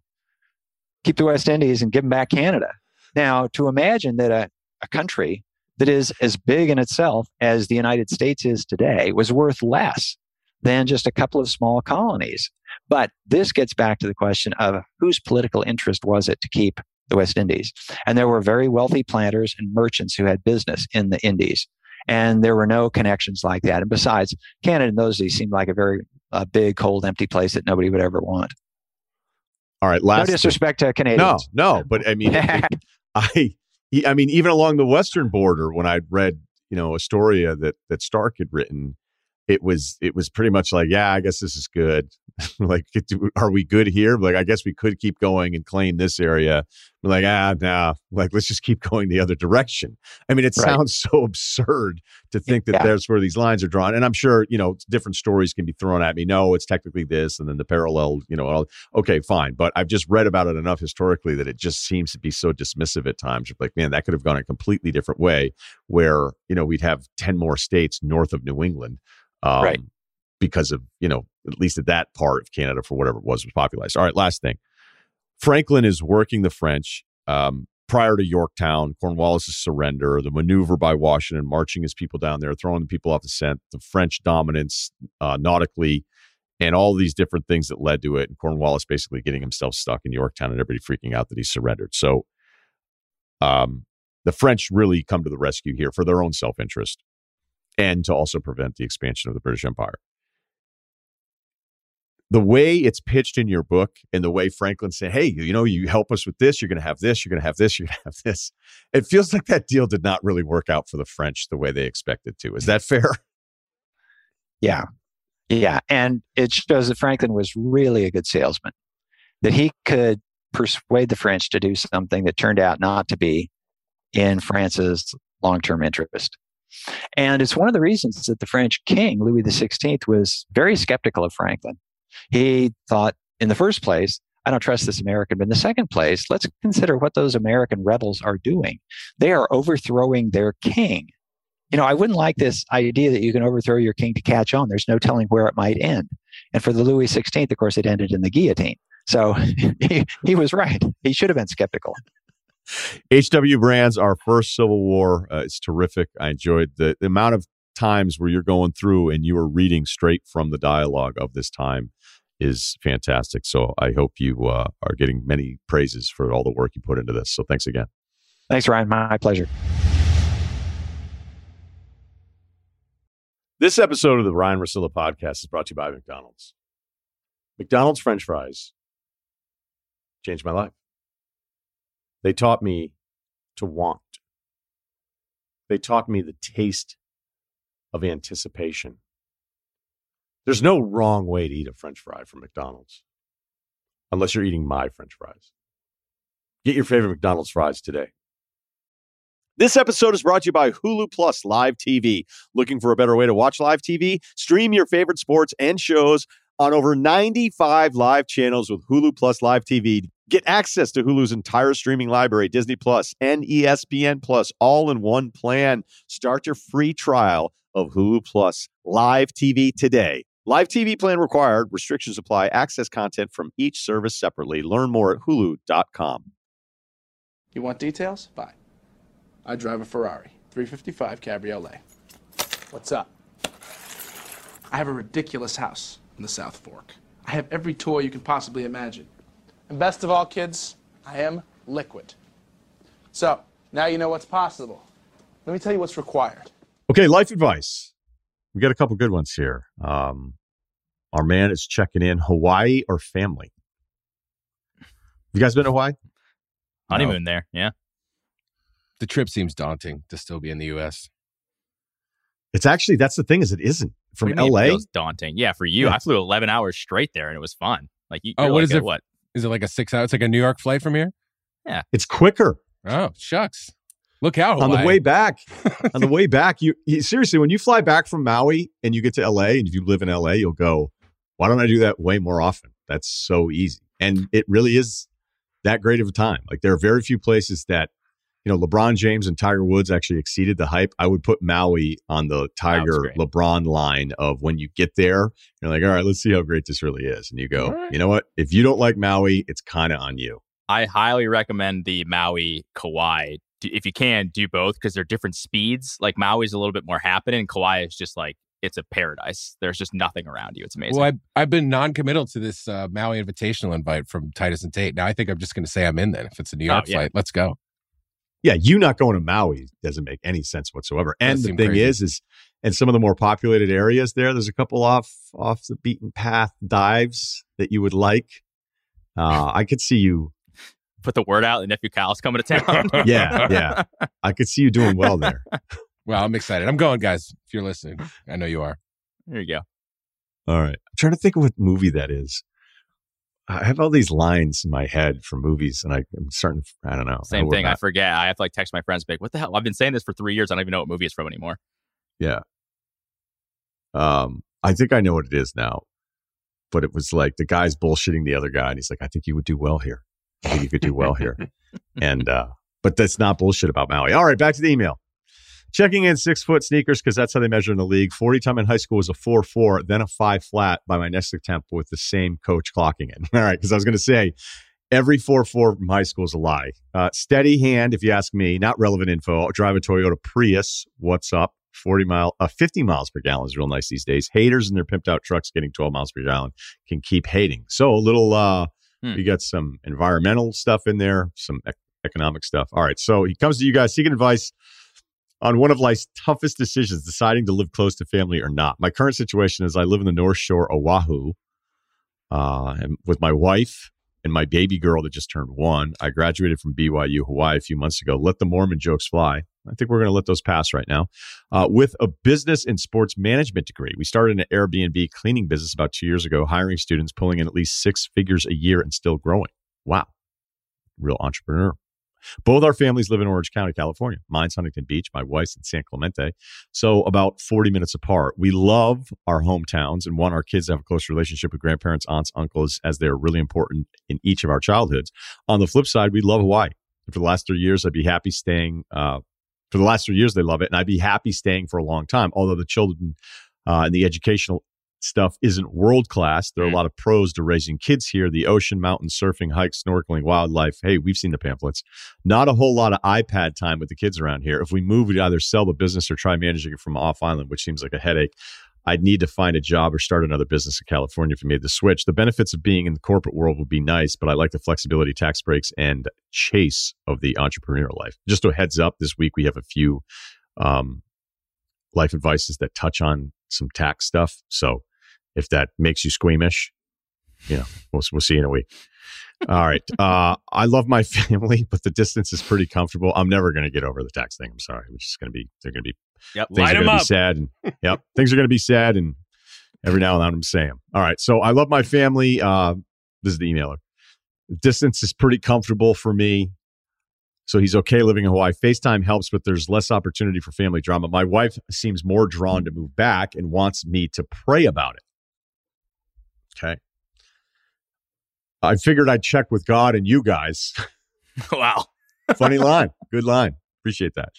keep the West Indies and give them back Canada. Now, to imagine that a, a country that is as big in itself as the United States is today was worth less than just a couple of small colonies. But this gets back to the question of whose political interest was it to keep the West Indies? And there were very wealthy planters and merchants who had business in the Indies. And there were no connections like that. And besides, Canada in those days seemed like a very uh, big, cold, empty place that nobody would ever want. All right. Last no disrespect to Canadians. No, no. But I mean, (laughs) I I mean, even along the western border, when I'd read, you know, Astoria that that Stark had written, it was it was pretty much like, yeah, I guess this is good. (laughs) like, are we good here? Like, I guess we could keep going and claim this area. We're like, ah, nah. (laughs) Like, let's just keep going the other direction. I mean, it right. sounds (laughs) so absurd to think that yeah. there's where these lines are drawn. And I'm sure, you know, different stories can be thrown at me. No, it's technically this, and then the parallel, you know, okay, fine. But I've just read about it enough historically that it just seems to be so dismissive at times. Like, man, that could have gone a completely different way where, you know, we'd have 10 more states north of New England um, right. because of you know at least at that part of Canada for whatever it was was popularized. All right, last thing, Franklin is working the French. Um, prior to Yorktown, Cornwallis's surrender, the maneuver by Washington, marching his people down there, throwing the people off the scent, the French dominance uh, nautically, and all these different things that led to it. And Cornwallis basically getting himself stuck in Yorktown and everybody freaking out that he surrendered. So, um, the French really come to the rescue here for their own self interest and to also prevent the expansion of the British Empire. The way it's pitched in your book and the way Franklin said, hey, you know, you help us with this, you're going to have this, you're going to have this, you're going to have this. It feels like that deal did not really work out for the French the way they expected to. Is that fair? (laughs) Yeah. Yeah. And it shows that Franklin was really a good salesman, that he could persuade the French to do something that turned out not to be in France's long term interest. And it's one of the reasons that the French king, Louis XVI, was very skeptical of Franklin. He thought, in the first place, I don't trust this American. But in the second place, let's consider what those American rebels are doing. They are overthrowing their king. You know, I wouldn't like this idea that you can overthrow your king to catch on. There's no telling where it might end. And for the Louis XVI, of course, it ended in the guillotine. So (laughs) he, he was right. He should have been skeptical. HW Brands, our first Civil War. Uh, it's terrific. I enjoyed the, the amount of times where you're going through and you are reading straight from the dialogue of this time is fantastic. So I hope you uh, are getting many praises for all the work you put into this. So thanks again. Thanks, Ryen. My pleasure. This episode of the Ryen Russillo podcast is brought to you by McDonald's. McDonald's French fries changed my life. They taught me to want. They taught me the taste of anticipation. There's no wrong way to eat a french fry from McDonald's unless you're eating my french fries. Get your favorite McDonald's fries today. This episode is brought to you by Hulu Plus Live TV. Looking for a better way to watch live TV? Stream your favorite sports and shows on over 95 live channels with Hulu Plus Live TV. Get access to Hulu's entire streaming library, Disney Plus and ESPN Plus, all in one plan. Start your free trial of Hulu Plus Live TV today. Live TV plan required. Restrictions apply. Access content from each service separately. Learn more at hulu.com. You want details? Fine. I drive a Ferrari 355 Cabriolet. What's up? I have a ridiculous house in the South Fork. I have every toy you can possibly imagine. And best of all, kids, I am liquid. So, now you know what's possible. Let me tell you what's required. Okay, life advice. We got a couple good ones here. Um, our man is checking in Hawaii or family? You guys been to Hawaii? Honeymoon there, yeah. The trip seems daunting to still be in the U.S. It's actually that's the thing is it isn't from What do you mean L.A. It feels daunting. Yeah, for you, Yeah. I flew 11 hours straight there and it was fun. Like you, Oh, you're what like is at it? What? Is it like a six hour? It's like a New York flight from here. Yeah, it's quicker Oh shucks! Look out on the way back. (laughs) on the way back, you, you seriously when you fly back from Maui and you get to L.A. and if you live in L.A., you'll go. Why don't I do that way more often? That's so easy, and it really is that great of a time. Like there are very few places that you know LeBron James and Tiger Woods actually exceeded the hype. I would put Maui on the Tiger. LeBron line of when you get there, you're like, all right, let's see how great this really is, and you go, All right. you know what? If you don't like Maui, it's kind of on you. I highly recommend the Maui Kauai. If you can, do both because they're different speeds. Like Maui's a little bit more happening, Kauai is just like it's a paradise. There's just nothing around you. It's amazing. Well, I've, I've been non-committal to this uh, Maui invitational invite from Titus and Tate. Now I think I'm just going to say I'm in then. If it's a New Oh, York yeah. flight, let's go. Yeah, you not going to Maui doesn't make any sense whatsoever. And the thing crazy. is, is in some of the more populated areas there, there's a couple off off the beaten path dives that you would like. Uh, I could see you. (laughs) Put the word out. The nephew Cal's coming to town. (laughs) Yeah, yeah. I could see you doing well there. (laughs) Well, I'm excited. I'm going, guys. If you're listening, I know you are. there you go. All right. I'm trying to think of what movie that is. I have all these lines in my head from movies, and I, I'm starting. I don't know. Same we're thing. I forget. I have to like text my friends, be like, "What the hell?" I've been saying this for three years. I don't even know what movie it's from anymore. Yeah. Um, I think I know what it is now, but it was like the guy's bullshitting the other guy, and he's like, "I think you would do well here. I think you could do well here." (laughs) and uh, but that's not bullshit about Maui. All right, back to the email. Checking in six foot sneakers because that's how they measure in the league. Forty time in high school was a four four, then a five flat by my next attempt with the same coach clocking in. (laughs) All right, because I was going to say every four four from high school is a lie. Uh, steady hand, if you ask me, not relevant info. I drive a Toyota Prius. What's up? 40 mile, uh, 50 miles per gallon is real nice these days. Haters in their pimped out trucks getting 12 miles per gallon can keep hating. So a little, uh, Hmm. we got some environmental stuff in there, some ec- economic stuff. All right. So he comes to you guys seeking advice on one of life's toughest decisions, deciding to live close to family or not. My current situation is I live in the North Shore, Oahu, uh, and with my wife and my baby girl that just turned one. I graduated from BYU Hawaii a few months ago. Let the Mormon jokes fly. I think we're going to let those pass right now. Uh, with a business and sports management degree, we started an Airbnb cleaning business about two years ago, hiring students, pulling in at least six figures a year and still growing. Wow. Real entrepreneur. Both our families live in Orange County, California. Mine's Huntington Beach, my wife's in San Clemente. So about 40 minutes apart. We love our hometowns and want our kids to have a close relationship with grandparents, aunts, uncles, as they're really important in each of our childhoods. On the flip side, we love Hawaii. For the last three years, I'd be happy staying. Uh, for the last three years, they love it, and I'd be happy staying for a long time. Although the children uh, and the educational stuff isn't world class, there are a Mm. lot of pros to raising kids here. The ocean, mountain surfing, hikes, snorkeling, wildlife. Hey, we've seen the pamphlets. Not a whole lot of iPad time with the kids around here. If we move, we'd either sell the business or try managing it from off island, which seems like a headache. I'd need to find a job or start another business in California if we made the switch. The benefits of being in the corporate world would be nice, but I like the flexibility, tax breaks, and chase of the entrepreneurial life. Just a heads up, this week we have a few um, life advices that touch on some tax stuff. So if that makes you squeamish, you know, we'll, we'll see you in a week. All right. (laughs) Uh, I love my (laughs) family, but the distance is pretty comfortable. I'm never going to get over the tax thing. I'm sorry. It's just going to be, they're going to be Yep. things Light are going to be sad and (laughs) yep things are going to be sad and every now and then i'm saying all right so i love my family uh this is the emailer distance is pretty comfortable for me so he's okay living in hawaii facetime helps but there's less opportunity for family drama my wife seems more drawn to move back and wants me to pray about it okay i figured i'd check with god and you guys (laughs) wow. (laughs) Funny line. Good line. Appreciate that.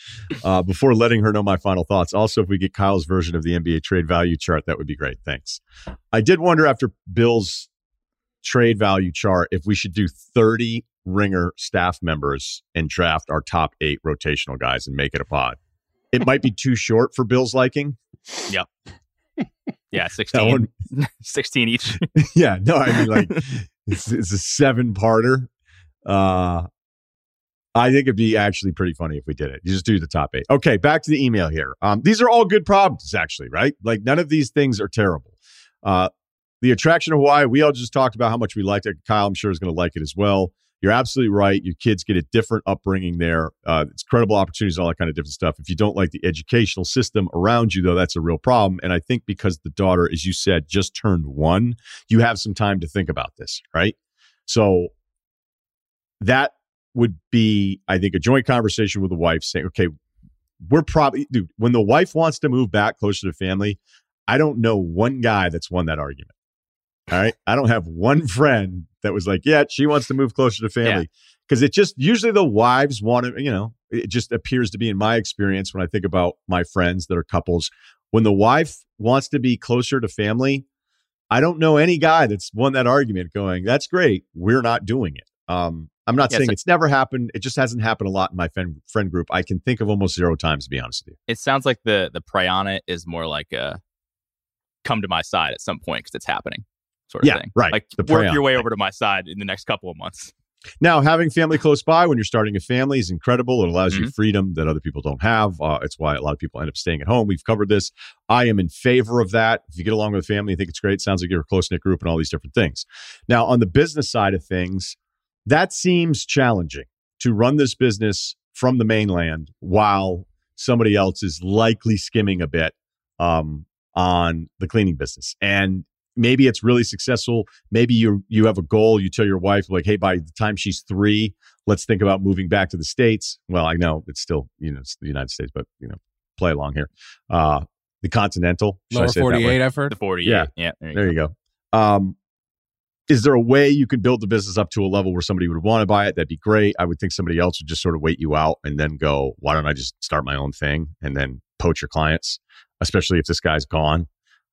Uh, before letting her know my final thoughts, also, if we get Kyle's version of the NBA trade value chart, that would be great. Thanks. I did wonder after Bill's trade value chart if we should do 30 ringer staff members and draft our top eight rotational guys and make it a pod. It might be too short for Bill's liking. Yep. (laughs) Yeah, 16, one- (laughs) 16 each. (laughs) yeah, no, I mean like it's, it's a seven parter. Uh I think it'd be actually pretty funny if we did it. You just do the top eight. Okay, back to the email here. Um, these are all good problems, actually, right? Like none of these things are terrible. Uh, the attraction of Hawaii, we all just talked about how much we liked it. Kyle, I'm sure, is going to like it as well. You're absolutely right. Your kids get a different upbringing there. Uh, it's credible opportunities, all that kind of different stuff. If you don't like the educational system around you, though, that's a real problem. And I think because the daughter, as you said, just turned one, you have some time to think about this, right? So that would be, I think, a joint conversation with the wife saying, okay, we're probably, dude, when the wife wants to move back closer to family, I don't know one guy that's won that argument. All right. I don't have one friend that was like, yeah, she wants to move closer to family. Because it just usually the wives want to, you know, it just appears to be in my experience when I think about my friends that are couples. When the wife wants to be closer to family, I don't know any guy that's won that argument going, that's great. We're not doing it. Um, I'm not Yeah, saying so- it's never happened. It just hasn't happened a lot in my friend friend group. I can think of almost zero times to be honest with you. It sounds like the the it is more like a come to my side at some point because it's happening sort of Yeah, thing. right. Like work your way thing. over to my side in the next couple of months. Now, having family close by when you're starting a family is incredible. It allows Mm-hmm. you freedom that other people don't have. Uh, it's why a lot of people end up staying at home. We've covered this. I am in favor of that. If you get along with the family, you think it's great. Sounds like you're a close knit group and all these different things. Now, on the business side of things, that seems challenging to run this business from the mainland while somebody else is likely skimming a bit um, on the cleaning business. And maybe it's really successful maybe you you have a goal you tell your wife like hey by the time she's three let's think about moving back to the states well i know it's still you know it's the united states but you know play along here uh the continental should I Lower say it that way? 48 effort. The 40. Yeah. Yeah. There you there go. you go um is there a way you could build the business up to a level where somebody would want to buy it that'd be great i would think somebody else would just sort of wait you out and then go why don't i just start my own thing and then poach your clients especially if this guy's gone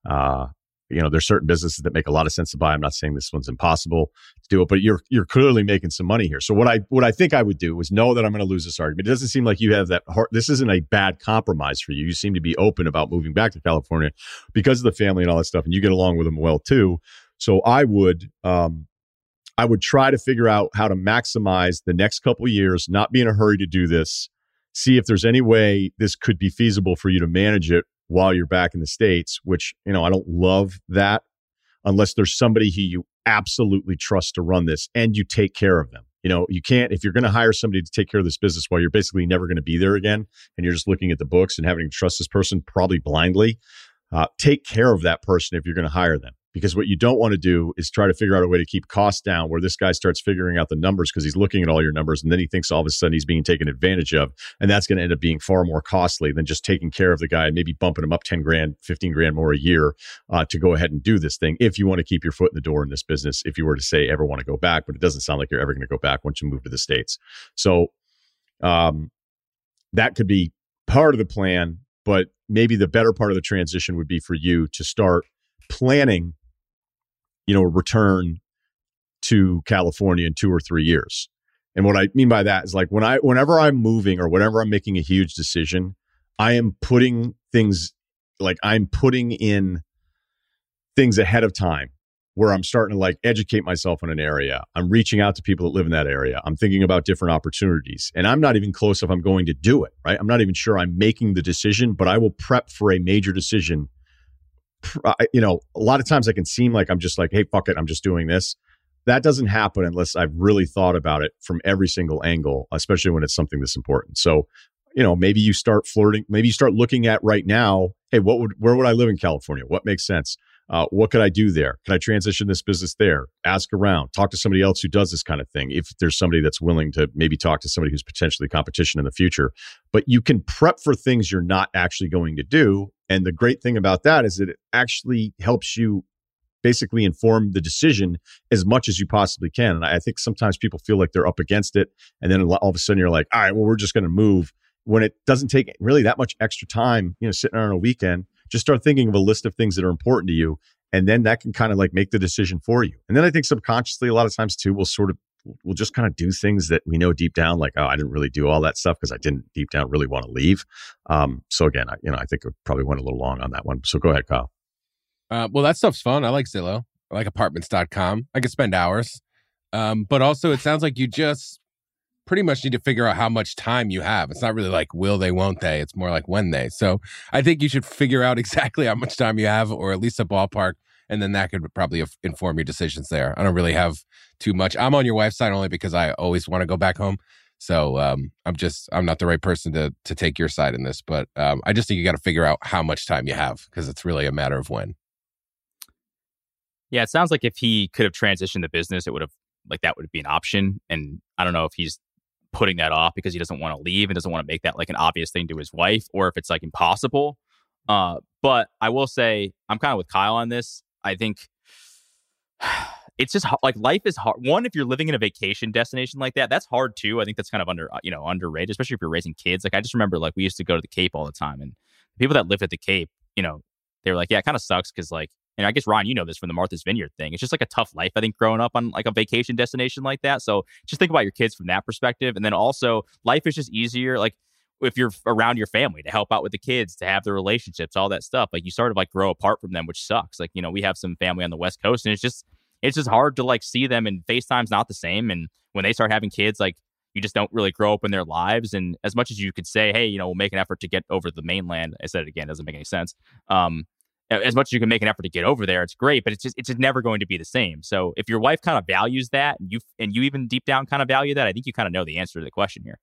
uh you know, there's certain businesses that make a lot of sense to buy. I'm not saying this one's impossible to do it, but you're you're clearly making some money here. So what I what I think I would do is know that I'm going to lose this argument. It doesn't seem like you have that. Hard, this isn't a bad compromise for you. You seem to be open about moving back to California because of the family and all that stuff, and you get along with them well too. So I would um, I would try to figure out how to maximize the next couple years, not be in a hurry to do this. See if there's any way this could be feasible for you to manage it while you're back in the states. Which you know I don't love that unless there's somebody who you absolutely trust to run this and you take care of them. You know, you can't if you're going to hire somebody to take care of this business while you're basically never going to be there again, and you're just looking at the books and having to trust this person probably blindly. Uh, take care of that person if you're going to hire them. Because what you don't want to do is try to figure out a way to keep costs down where this guy starts figuring out the numbers because he's looking at all your numbers and then he thinks all of a sudden he's being taken advantage of. And that's going to end up being far more costly than just taking care of the guy and maybe bumping him up 10 grand, 15 grand more a year uh, to go ahead and do this thing if you want to keep your foot in the door in this business, if you were to say ever want to go back. But it doesn't sound like you're ever going to go back once you move to the States. So um, that could be part of the plan, but maybe the better part of the transition would be for you to start planning, you know, a return to California in two or three years. And what I mean by that is like when I, whenever I'm moving or whenever I'm making a huge decision, I am putting things like I'm putting in things ahead of time where I'm starting to like educate myself in an area. I'm reaching out to people that live in that area. I'm thinking about different opportunities. And I'm not even close if I'm going to do it, right? I'm not even sure I'm making the decision, but I will prep for a major decision. You know, a lot of times I can seem like I'm just like, hey, fuck it, I'm just doing this. That doesn't happen unless I've really thought about it from every single angle, especially when it's something that's important. So, you know, maybe you start flirting, maybe you start looking at right now, hey, what would, where would I live in California? What makes sense? Uh, what could I do there? Can I transition this business there? Ask around, talk to somebody else who does this kind of thing. If there's somebody that's willing to maybe talk to somebody who's potentially competition in the future, but you can prep for things you're not actually going to do. And the great thing about that is that it actually helps you basically inform the decision as much as you possibly can. And I think sometimes people feel like they're up against it. And then all of a sudden you're like, all right, well, we're just going to move when it doesn't take really that much extra time, you know, sitting on a weekend, just start thinking of a list of things that are important to you. And then that can kind of like make the decision for you. And then I think subconsciously, a lot of times too, we'll sort of, we'll just kind of do things that we know deep down, like, oh, I didn't really do all that stuff because I didn't deep down really want to leave. Um, so again, I, you know, I think I probably went a little long on that one. So go ahead, Kyle. Uh, well, that stuff's fun. I like Zillow. I like apartments.com. I could spend hours. Um, but also, it sounds like you just pretty much need to figure out how much time you have. It's not really like will they, won't they. It's more like when they. So I think you should figure out (laughs) exactly how much time you have, or at least a ballpark, and then that could probably inform your decisions there. I don't really have too much. I'm on your wife's side only because I always want to go back home. So um, I'm just I'm not the right person to to take your side in this, but um, I just think you got to figure out how much time you have because it's really a matter of when. Yeah, it sounds like if he could have transitioned the business, it would have like that would be an option. And I don't know if he's putting that off because he doesn't want to leave and doesn't want to make that like an obvious thing to his wife, or if it's like impossible. Uh, but I will say I'm kind of with Kyle on this. I think (sighs) it's just like life is hard. One, if you're living in a vacation destination like that, that's hard too. I think that's kind of under uh, you know underrated, especially if you're raising kids. Like I just remember like we used to go to the Cape all the time, and people that lived at the Cape, you know, they were like, yeah, it kind of sucks because like, and I guess Ryen, you know this from the Martha's Vineyard thing. It's just like a tough life. I think growing up on like a vacation destination like that. So just think about your kids from that perspective, and then also life is just easier. Like if you're around your family to help out with the kids, to have the relationships, all that stuff, like you sort of like grow apart from them, which sucks. Like, you know, we have some family on the West Coast and it's just it's just hard to like see them and FaceTime's not the same. And when they start having kids, like you just don't really grow up in their lives. And as much as you could say, hey, you know, we'll make an effort to get over the mainland, I said it again, doesn't make any sense. Um, as much as you can make an effort to get over there, it's great, but it's just it's just never going to be the same. So if your wife kind of values that, and you and you even deep down kind of value that, I think you kind of know the answer to the question here.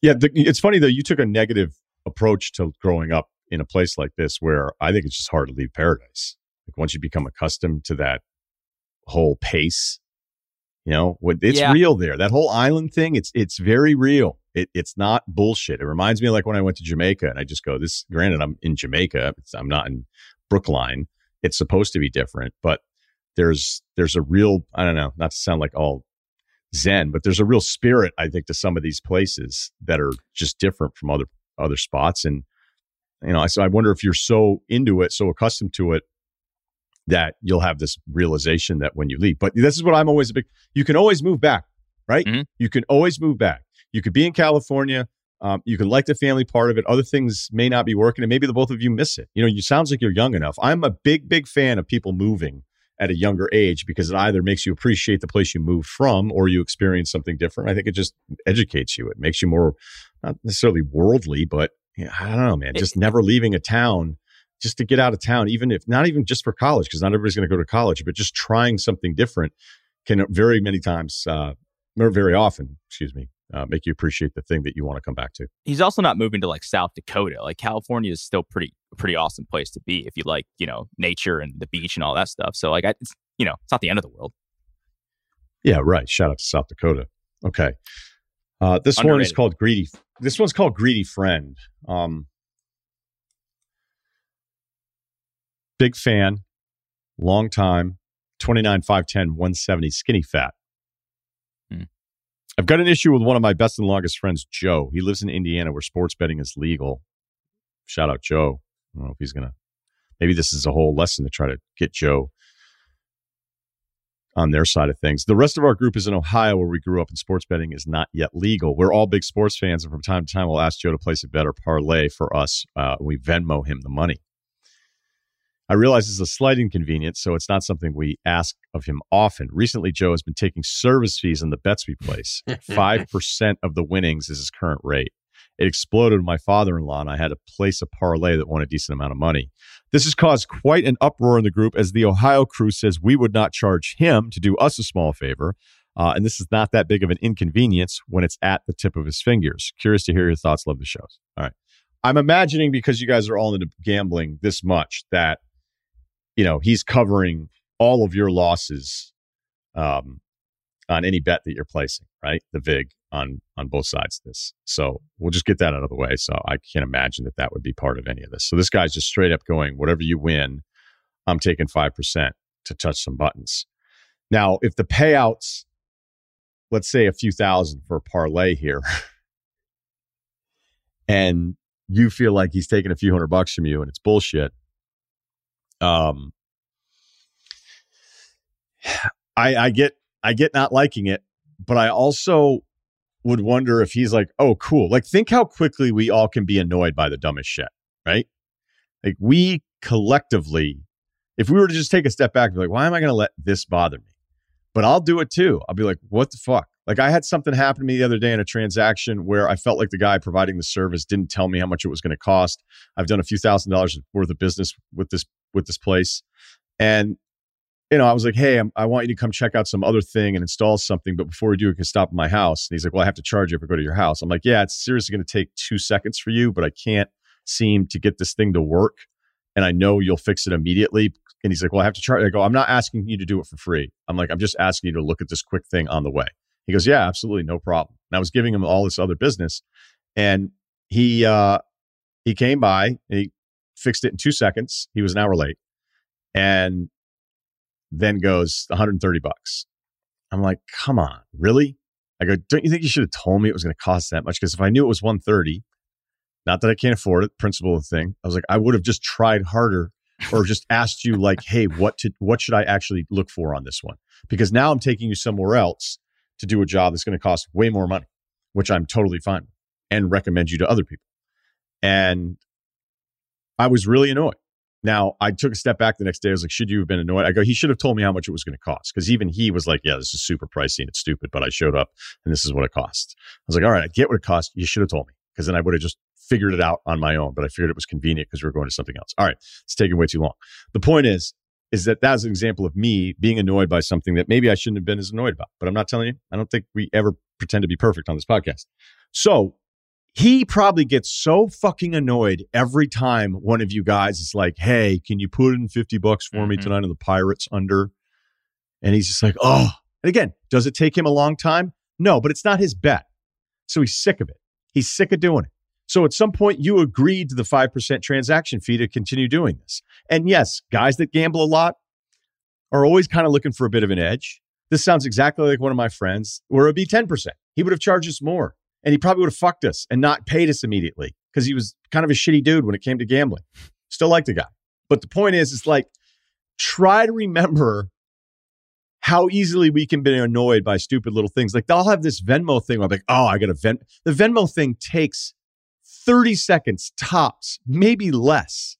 Yeah, the, it's funny though. You took a negative approach to growing up in a place like this, where I think it's just hard to leave paradise. Like once you become accustomed to that whole pace, you know, it's yeah. real there. That whole island thing, it's it's very real. It, it's not bullshit. It reminds me like when I went to Jamaica and I just go, this, granted, I'm in Jamaica. I'm not in Brookline. It's supposed to be different, but there's, there's a real, I don't know, not to sound like all Zen, but there's a real spirit, I think, to some of these places that are just different from other, other spots. And, you know, I, so I wonder if you're so into it, so accustomed to it that you'll have this realization that when you leave. But this is what I'm always a big, you can always move back, right? Mm-hmm. You can always move back. You could be in California. Um, you can like the family part of it. Other things may not be working, and maybe the both of you miss it. You know, you sounds like you're young enough. I'm a big, big fan of people moving at a younger age because it either makes you appreciate the place you moved from or you experience something different. I think it just educates you. It makes you more, not necessarily worldly, but you know, I don't know, man. Just never leaving a town just to get out of town, even if not even just for college, because not everybody's going to go to college, but just trying something different can very many times, uh, or very often, excuse me, uh, make you appreciate the thing that you want to come back to. He's also not moving to like South Dakota. Like California is still pretty pretty awesome place to be if you like you know nature and the beach and all that stuff. So like I, it's you know it's not the end of the world. Yeah, right. Shout out to South Dakota. Okay, uh, this Underrated. one is called Greedy. This one's called Greedy Friend. Um, big fan, long time, 29, 5'10, 170, skinny fat. I've got an issue with one of my best and longest friends, Joe. He lives in Indiana where sports betting is legal. Shout out Joe. I don't know if he's going to, maybe this is a whole lesson to try to get Joe on their side of things. The rest of our group is in Ohio where we grew up and sports betting is not yet legal. We're all big sports fans and from time to time we'll ask Joe to place a better parlay for us. Uh, we Venmo him the money. I realize this is a slight inconvenience, so it's not something we ask of him often. Recently, Joe has been taking service fees on the bets we place. (laughs) 5% of the winnings is his current rate. It exploded with my father in law, and I had to place a parlay that won a decent amount of money. This has caused quite an uproar in the group as the Ohio crew says we would not charge him to do us a small favor. Uh, and this is not that big of an inconvenience when it's at the tip of his fingers. Curious to hear your thoughts. Love the shows. All right. I'm imagining because you guys are all into gambling this much that you know, he's covering all of your losses um, on any bet that you're placing, right? The VIG on on both sides of this. So we'll just get that out of the way. So I can't imagine that that would be part of any of this. So this guy's just straight up going, whatever you win, I'm taking five percent to touch some buttons. Now, if the payouts, let's say a few thousand for a parlay here, (laughs) and you feel like he's taking a few hundred bucks from you and it's bullshit, um, I, I get, I get not liking it, but I also would wonder if he's like, oh, cool. Like, think how quickly we all can be annoyed by the dumbest shit, right? Like, we collectively, if we were to just take a step back and be like, why am I going to let this bother me? But I'll do it too. I'll be like, what the fuck? Like I had something happen to me the other day in a transaction where I felt like the guy providing the service didn't tell me how much it was going to cost. I've done a few thousand dollars worth of business with this with this place, and you know I was like, hey, I'm, i want you to come check out some other thing and install something, but before we do, you can stop at my house. And he's like, well, I have to charge you if I go to your house. I'm like, yeah, it's seriously going to take two seconds for you, but I can't seem to get this thing to work, and I know you'll fix it immediately. And he's like, well, I have to charge. I go, I'm not asking you to do it for free. I'm like, I'm just asking you to look at this quick thing on the way. He goes, Yeah, absolutely, no problem. And I was giving him all this other business. And he uh he came by he fixed it in two seconds. He was an hour late. And then goes 130 bucks. I'm like, come on, really? I go, don't you think you should have told me it was going to cost that much? Because if I knew it was 130, not that I can't afford it, principle of the thing, I was like, I would have just tried harder or (laughs) just asked you like, hey, what to what should I actually look for on this one? Because now I'm taking you somewhere else to do a job that's going to cost way more money, which I'm totally fine with and recommend you to other people. And I was really annoyed. Now, I took a step back the next day. I was like, should you have been annoyed? I go, he should have told me how much it was going to cost. Because even he was like, yeah, this is super pricey and it's stupid, but I showed up and this is what it costs. I was like, all right, I get what it costs. You should have told me because then I would have just figured it out on my own. But I figured it was convenient because we were going to something else. All right, it's taking way too long. The point is, is that that's an example of me being annoyed by something that maybe I shouldn't have been as annoyed about. But I'm not telling you. I don't think we ever pretend to be perfect on this podcast. So he probably gets so fucking annoyed every time one of you guys is like, "Hey, can you put in 50 bucks for mm-hmm. me tonight on the Pirates under?" And he's just like, "Oh." And again, does it take him a long time? No, but it's not his bet. So he's sick of it. He's sick of doing it. So at some point, you agreed to the 5% transaction fee to continue doing this. And yes, guys that gamble a lot are always kind of looking for a bit of an edge. This sounds exactly like one of my friends where it'd be 10%. He would have charged us more and he probably would have fucked us and not paid us immediately because he was kind of a shitty dude when it came to gambling. Still like the guy. But the point is, it's like, try to remember how easily we can be annoyed by stupid little things. Like they'll have this Venmo thing I'm like, oh, I got a Ven. The Venmo thing takes 30 seconds tops, maybe less.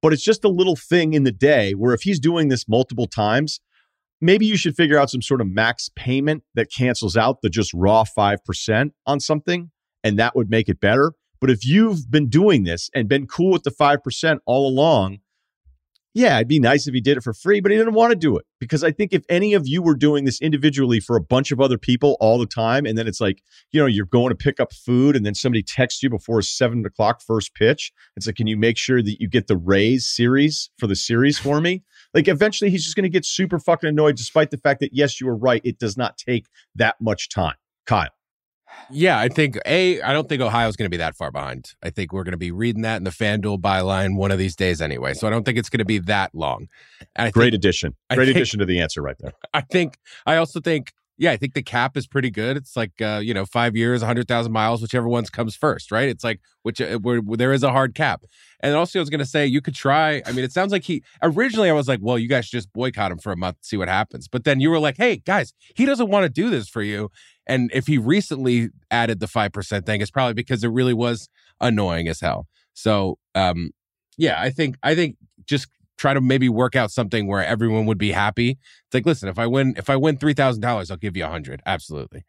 But it's just a little thing in the day where if he's doing this multiple times, maybe you should figure out some sort of max payment that cancels out the just raw 5% on something, and that would make it better. But if you've been doing this and been cool with the 5% all along, yeah, it'd be nice if he did it for free, but he didn't want to do it because I think if any of you were doing this individually for a bunch of other people all the time, and then it's like, you know, you're going to pick up food and then somebody texts you before seven o'clock first pitch. It's like, can you make sure that you get the Rays series for the series for me? Like eventually he's just going to get super fucking annoyed, despite the fact that, yes, you were right. It does not take that much time. Kyle. Yeah, I think a. I don't think Ohio's going to be that far behind. I think we're going to be reading that in the FanDuel byline one of these days anyway. So I don't think it's going to be that long. Great think, addition. Great think, addition to the answer right there. I think. I also think. Yeah, I think the cap is pretty good. It's like uh, you know, five years, hundred thousand miles, whichever one's comes first, right? It's like which uh, where, where there is a hard cap. And also, I was to say you could try. I mean, it sounds like he originally I was like, well, you guys just boycott him for a month, see what happens. But then you were like, hey, guys, he doesn't want to do this for you. And if he recently added the 5% thing, it's probably because it really was annoying as hell. So, um, yeah, I think, I think just try to maybe work out something where everyone would be happy. It's like, listen, if I win, if I win $3,000, I'll give you a hundred. Absolutely.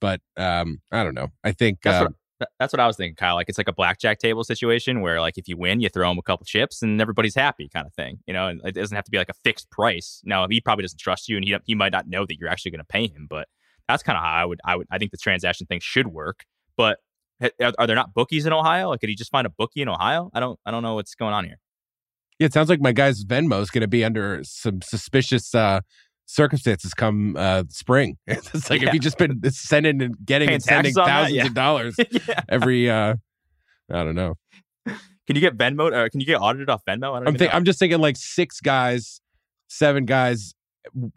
But, um, I don't know. I think, that's, uh, what, that's what I was thinking, Kyle. Like it's like a blackjack table situation where like if you win, you throw him a couple chips and everybody's happy kind of thing. You know, and it doesn't have to be like a fixed price. Now, he probably doesn't trust you and he, he might not know that you're actually going to pay him, but that's kind of how I would I would I think the transaction thing should work. But are, are, there not bookies in Ohio? Like, could he just find a bookie in Ohio? I don't I don't know what's going on here. Yeah, it sounds like my guy's Venmo is going to be under some suspicious uh, circumstances come uh, spring. (laughs) it's like yeah. if you just been sending and getting Paying and sending thousands yeah. of dollars (laughs) yeah. every. Uh, I don't know. Can you get Venmo? Or can you get audited off Venmo? I don't I'm, think, I'm just thinking like six guys, seven guys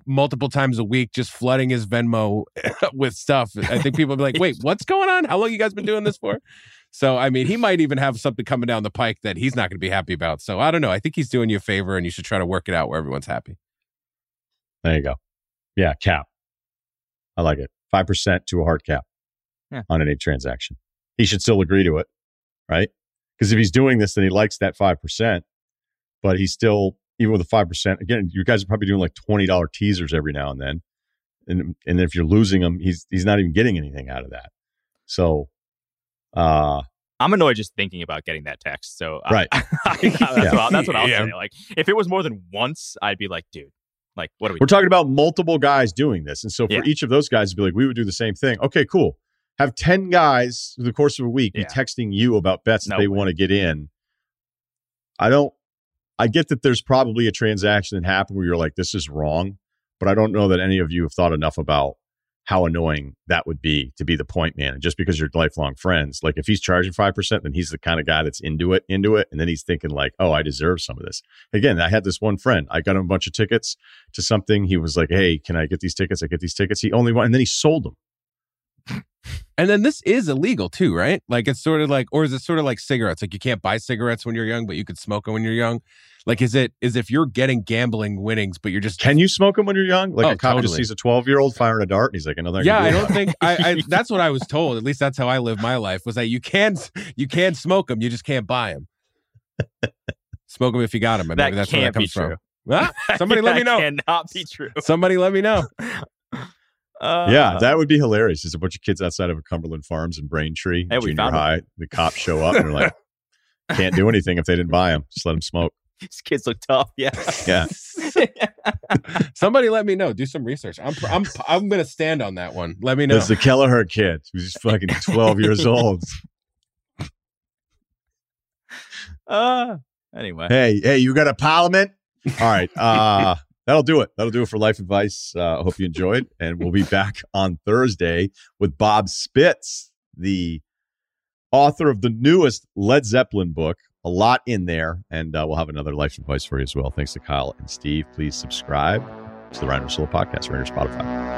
multiple times a week just flooding his Venmo (laughs) with stuff. I think people be like, wait, what's going on? How long you guys been doing this for? So, I mean, he might even have something coming down the pike that he's not going to be happy about. So, I don't know. I think he's doing you a favor and you should try to work it out where everyone's happy. There you go. Yeah, cap. I like it. 5% to a hard cap yeah. on any transaction. He should still agree to it, right? Because if he's doing this and he likes that 5%, but he's still even with a five percent. Again, you guys are probably doing like twenty dollar teasers every now and then, and and if you're losing him, he's he's not even getting anything out of that. So, uh, I'm annoyed just thinking about getting that text. So Right. (laughs) I, that's, what, that's what I'll (laughs) Yeah. say. Like if it was more than once, I'd be like, dude, like what are we? we're talking about multiple guys doing this, and so for Yeah. each of those guys to be like, we would do the same thing. Okay, cool. Have ten guys through the course of a week be texting you about bets that they way. want to get in. I don't. I get that there's probably a transaction that happened where you're like, this is wrong, but I don't know that any of you have thought enough about how annoying that would be to be the point man. And just because you're lifelong friends, like if he's charging five percent, then he's the kind of guy that's into it, into it, and then he's thinking like, oh, I deserve some of this. Again, I had this one friend. I got him a bunch of tickets to something. He was like, hey, can I get these tickets? I get these tickets. He only wanted, and then he sold them. And then this is illegal too, right? Like it's sort of like, or is it sort of like cigarettes? Like you can't buy cigarettes when you're young, but you could smoke them when you're young. Like is it is if you're getting gambling winnings, but you're just Can you smoke them when you're young? Like Oh, a cop just sees a 12 year old firing a dart, and he's like, another. yeah, I don't think (laughs) I, I. That's what I was told. At least that's how I live my life. Was that you can you can smoke them, you just can't buy them. Smoke them if you got them. that Maybe that's where that can't be comes from. true. Ah, (laughs) somebody let me know. That cannot be true. Somebody let me know. (laughs) Uh, yeah, that would be hilarious. There's a bunch of kids outside of a Cumberland Farms in Braintree, Hey, we junior found 'em. high. The cops show up and they're like, (laughs) can't do anything if they didn't buy them. Just let them smoke. these kids look tough. Yeah. Yeah. (laughs) Somebody let me know. Do some research. I'm I'm I'm gonna stand on that one. Let me know. It's the Kelleher kid He's fucking 12 years (laughs) old. uh, anyway. Hey, hey, you got a parliament? All right. Uh, that'll do it. That'll do it for life advice. Uh, I hope you enjoyed. And we'll be back on Thursday with Bob Spitz, the author of the newest Led Zeppelin book. A lot in there. And uh, we'll have another life advice for you as well. Thanks to Kyle and Steve. Please subscribe to the Ryen Russillo podcast on Spotify.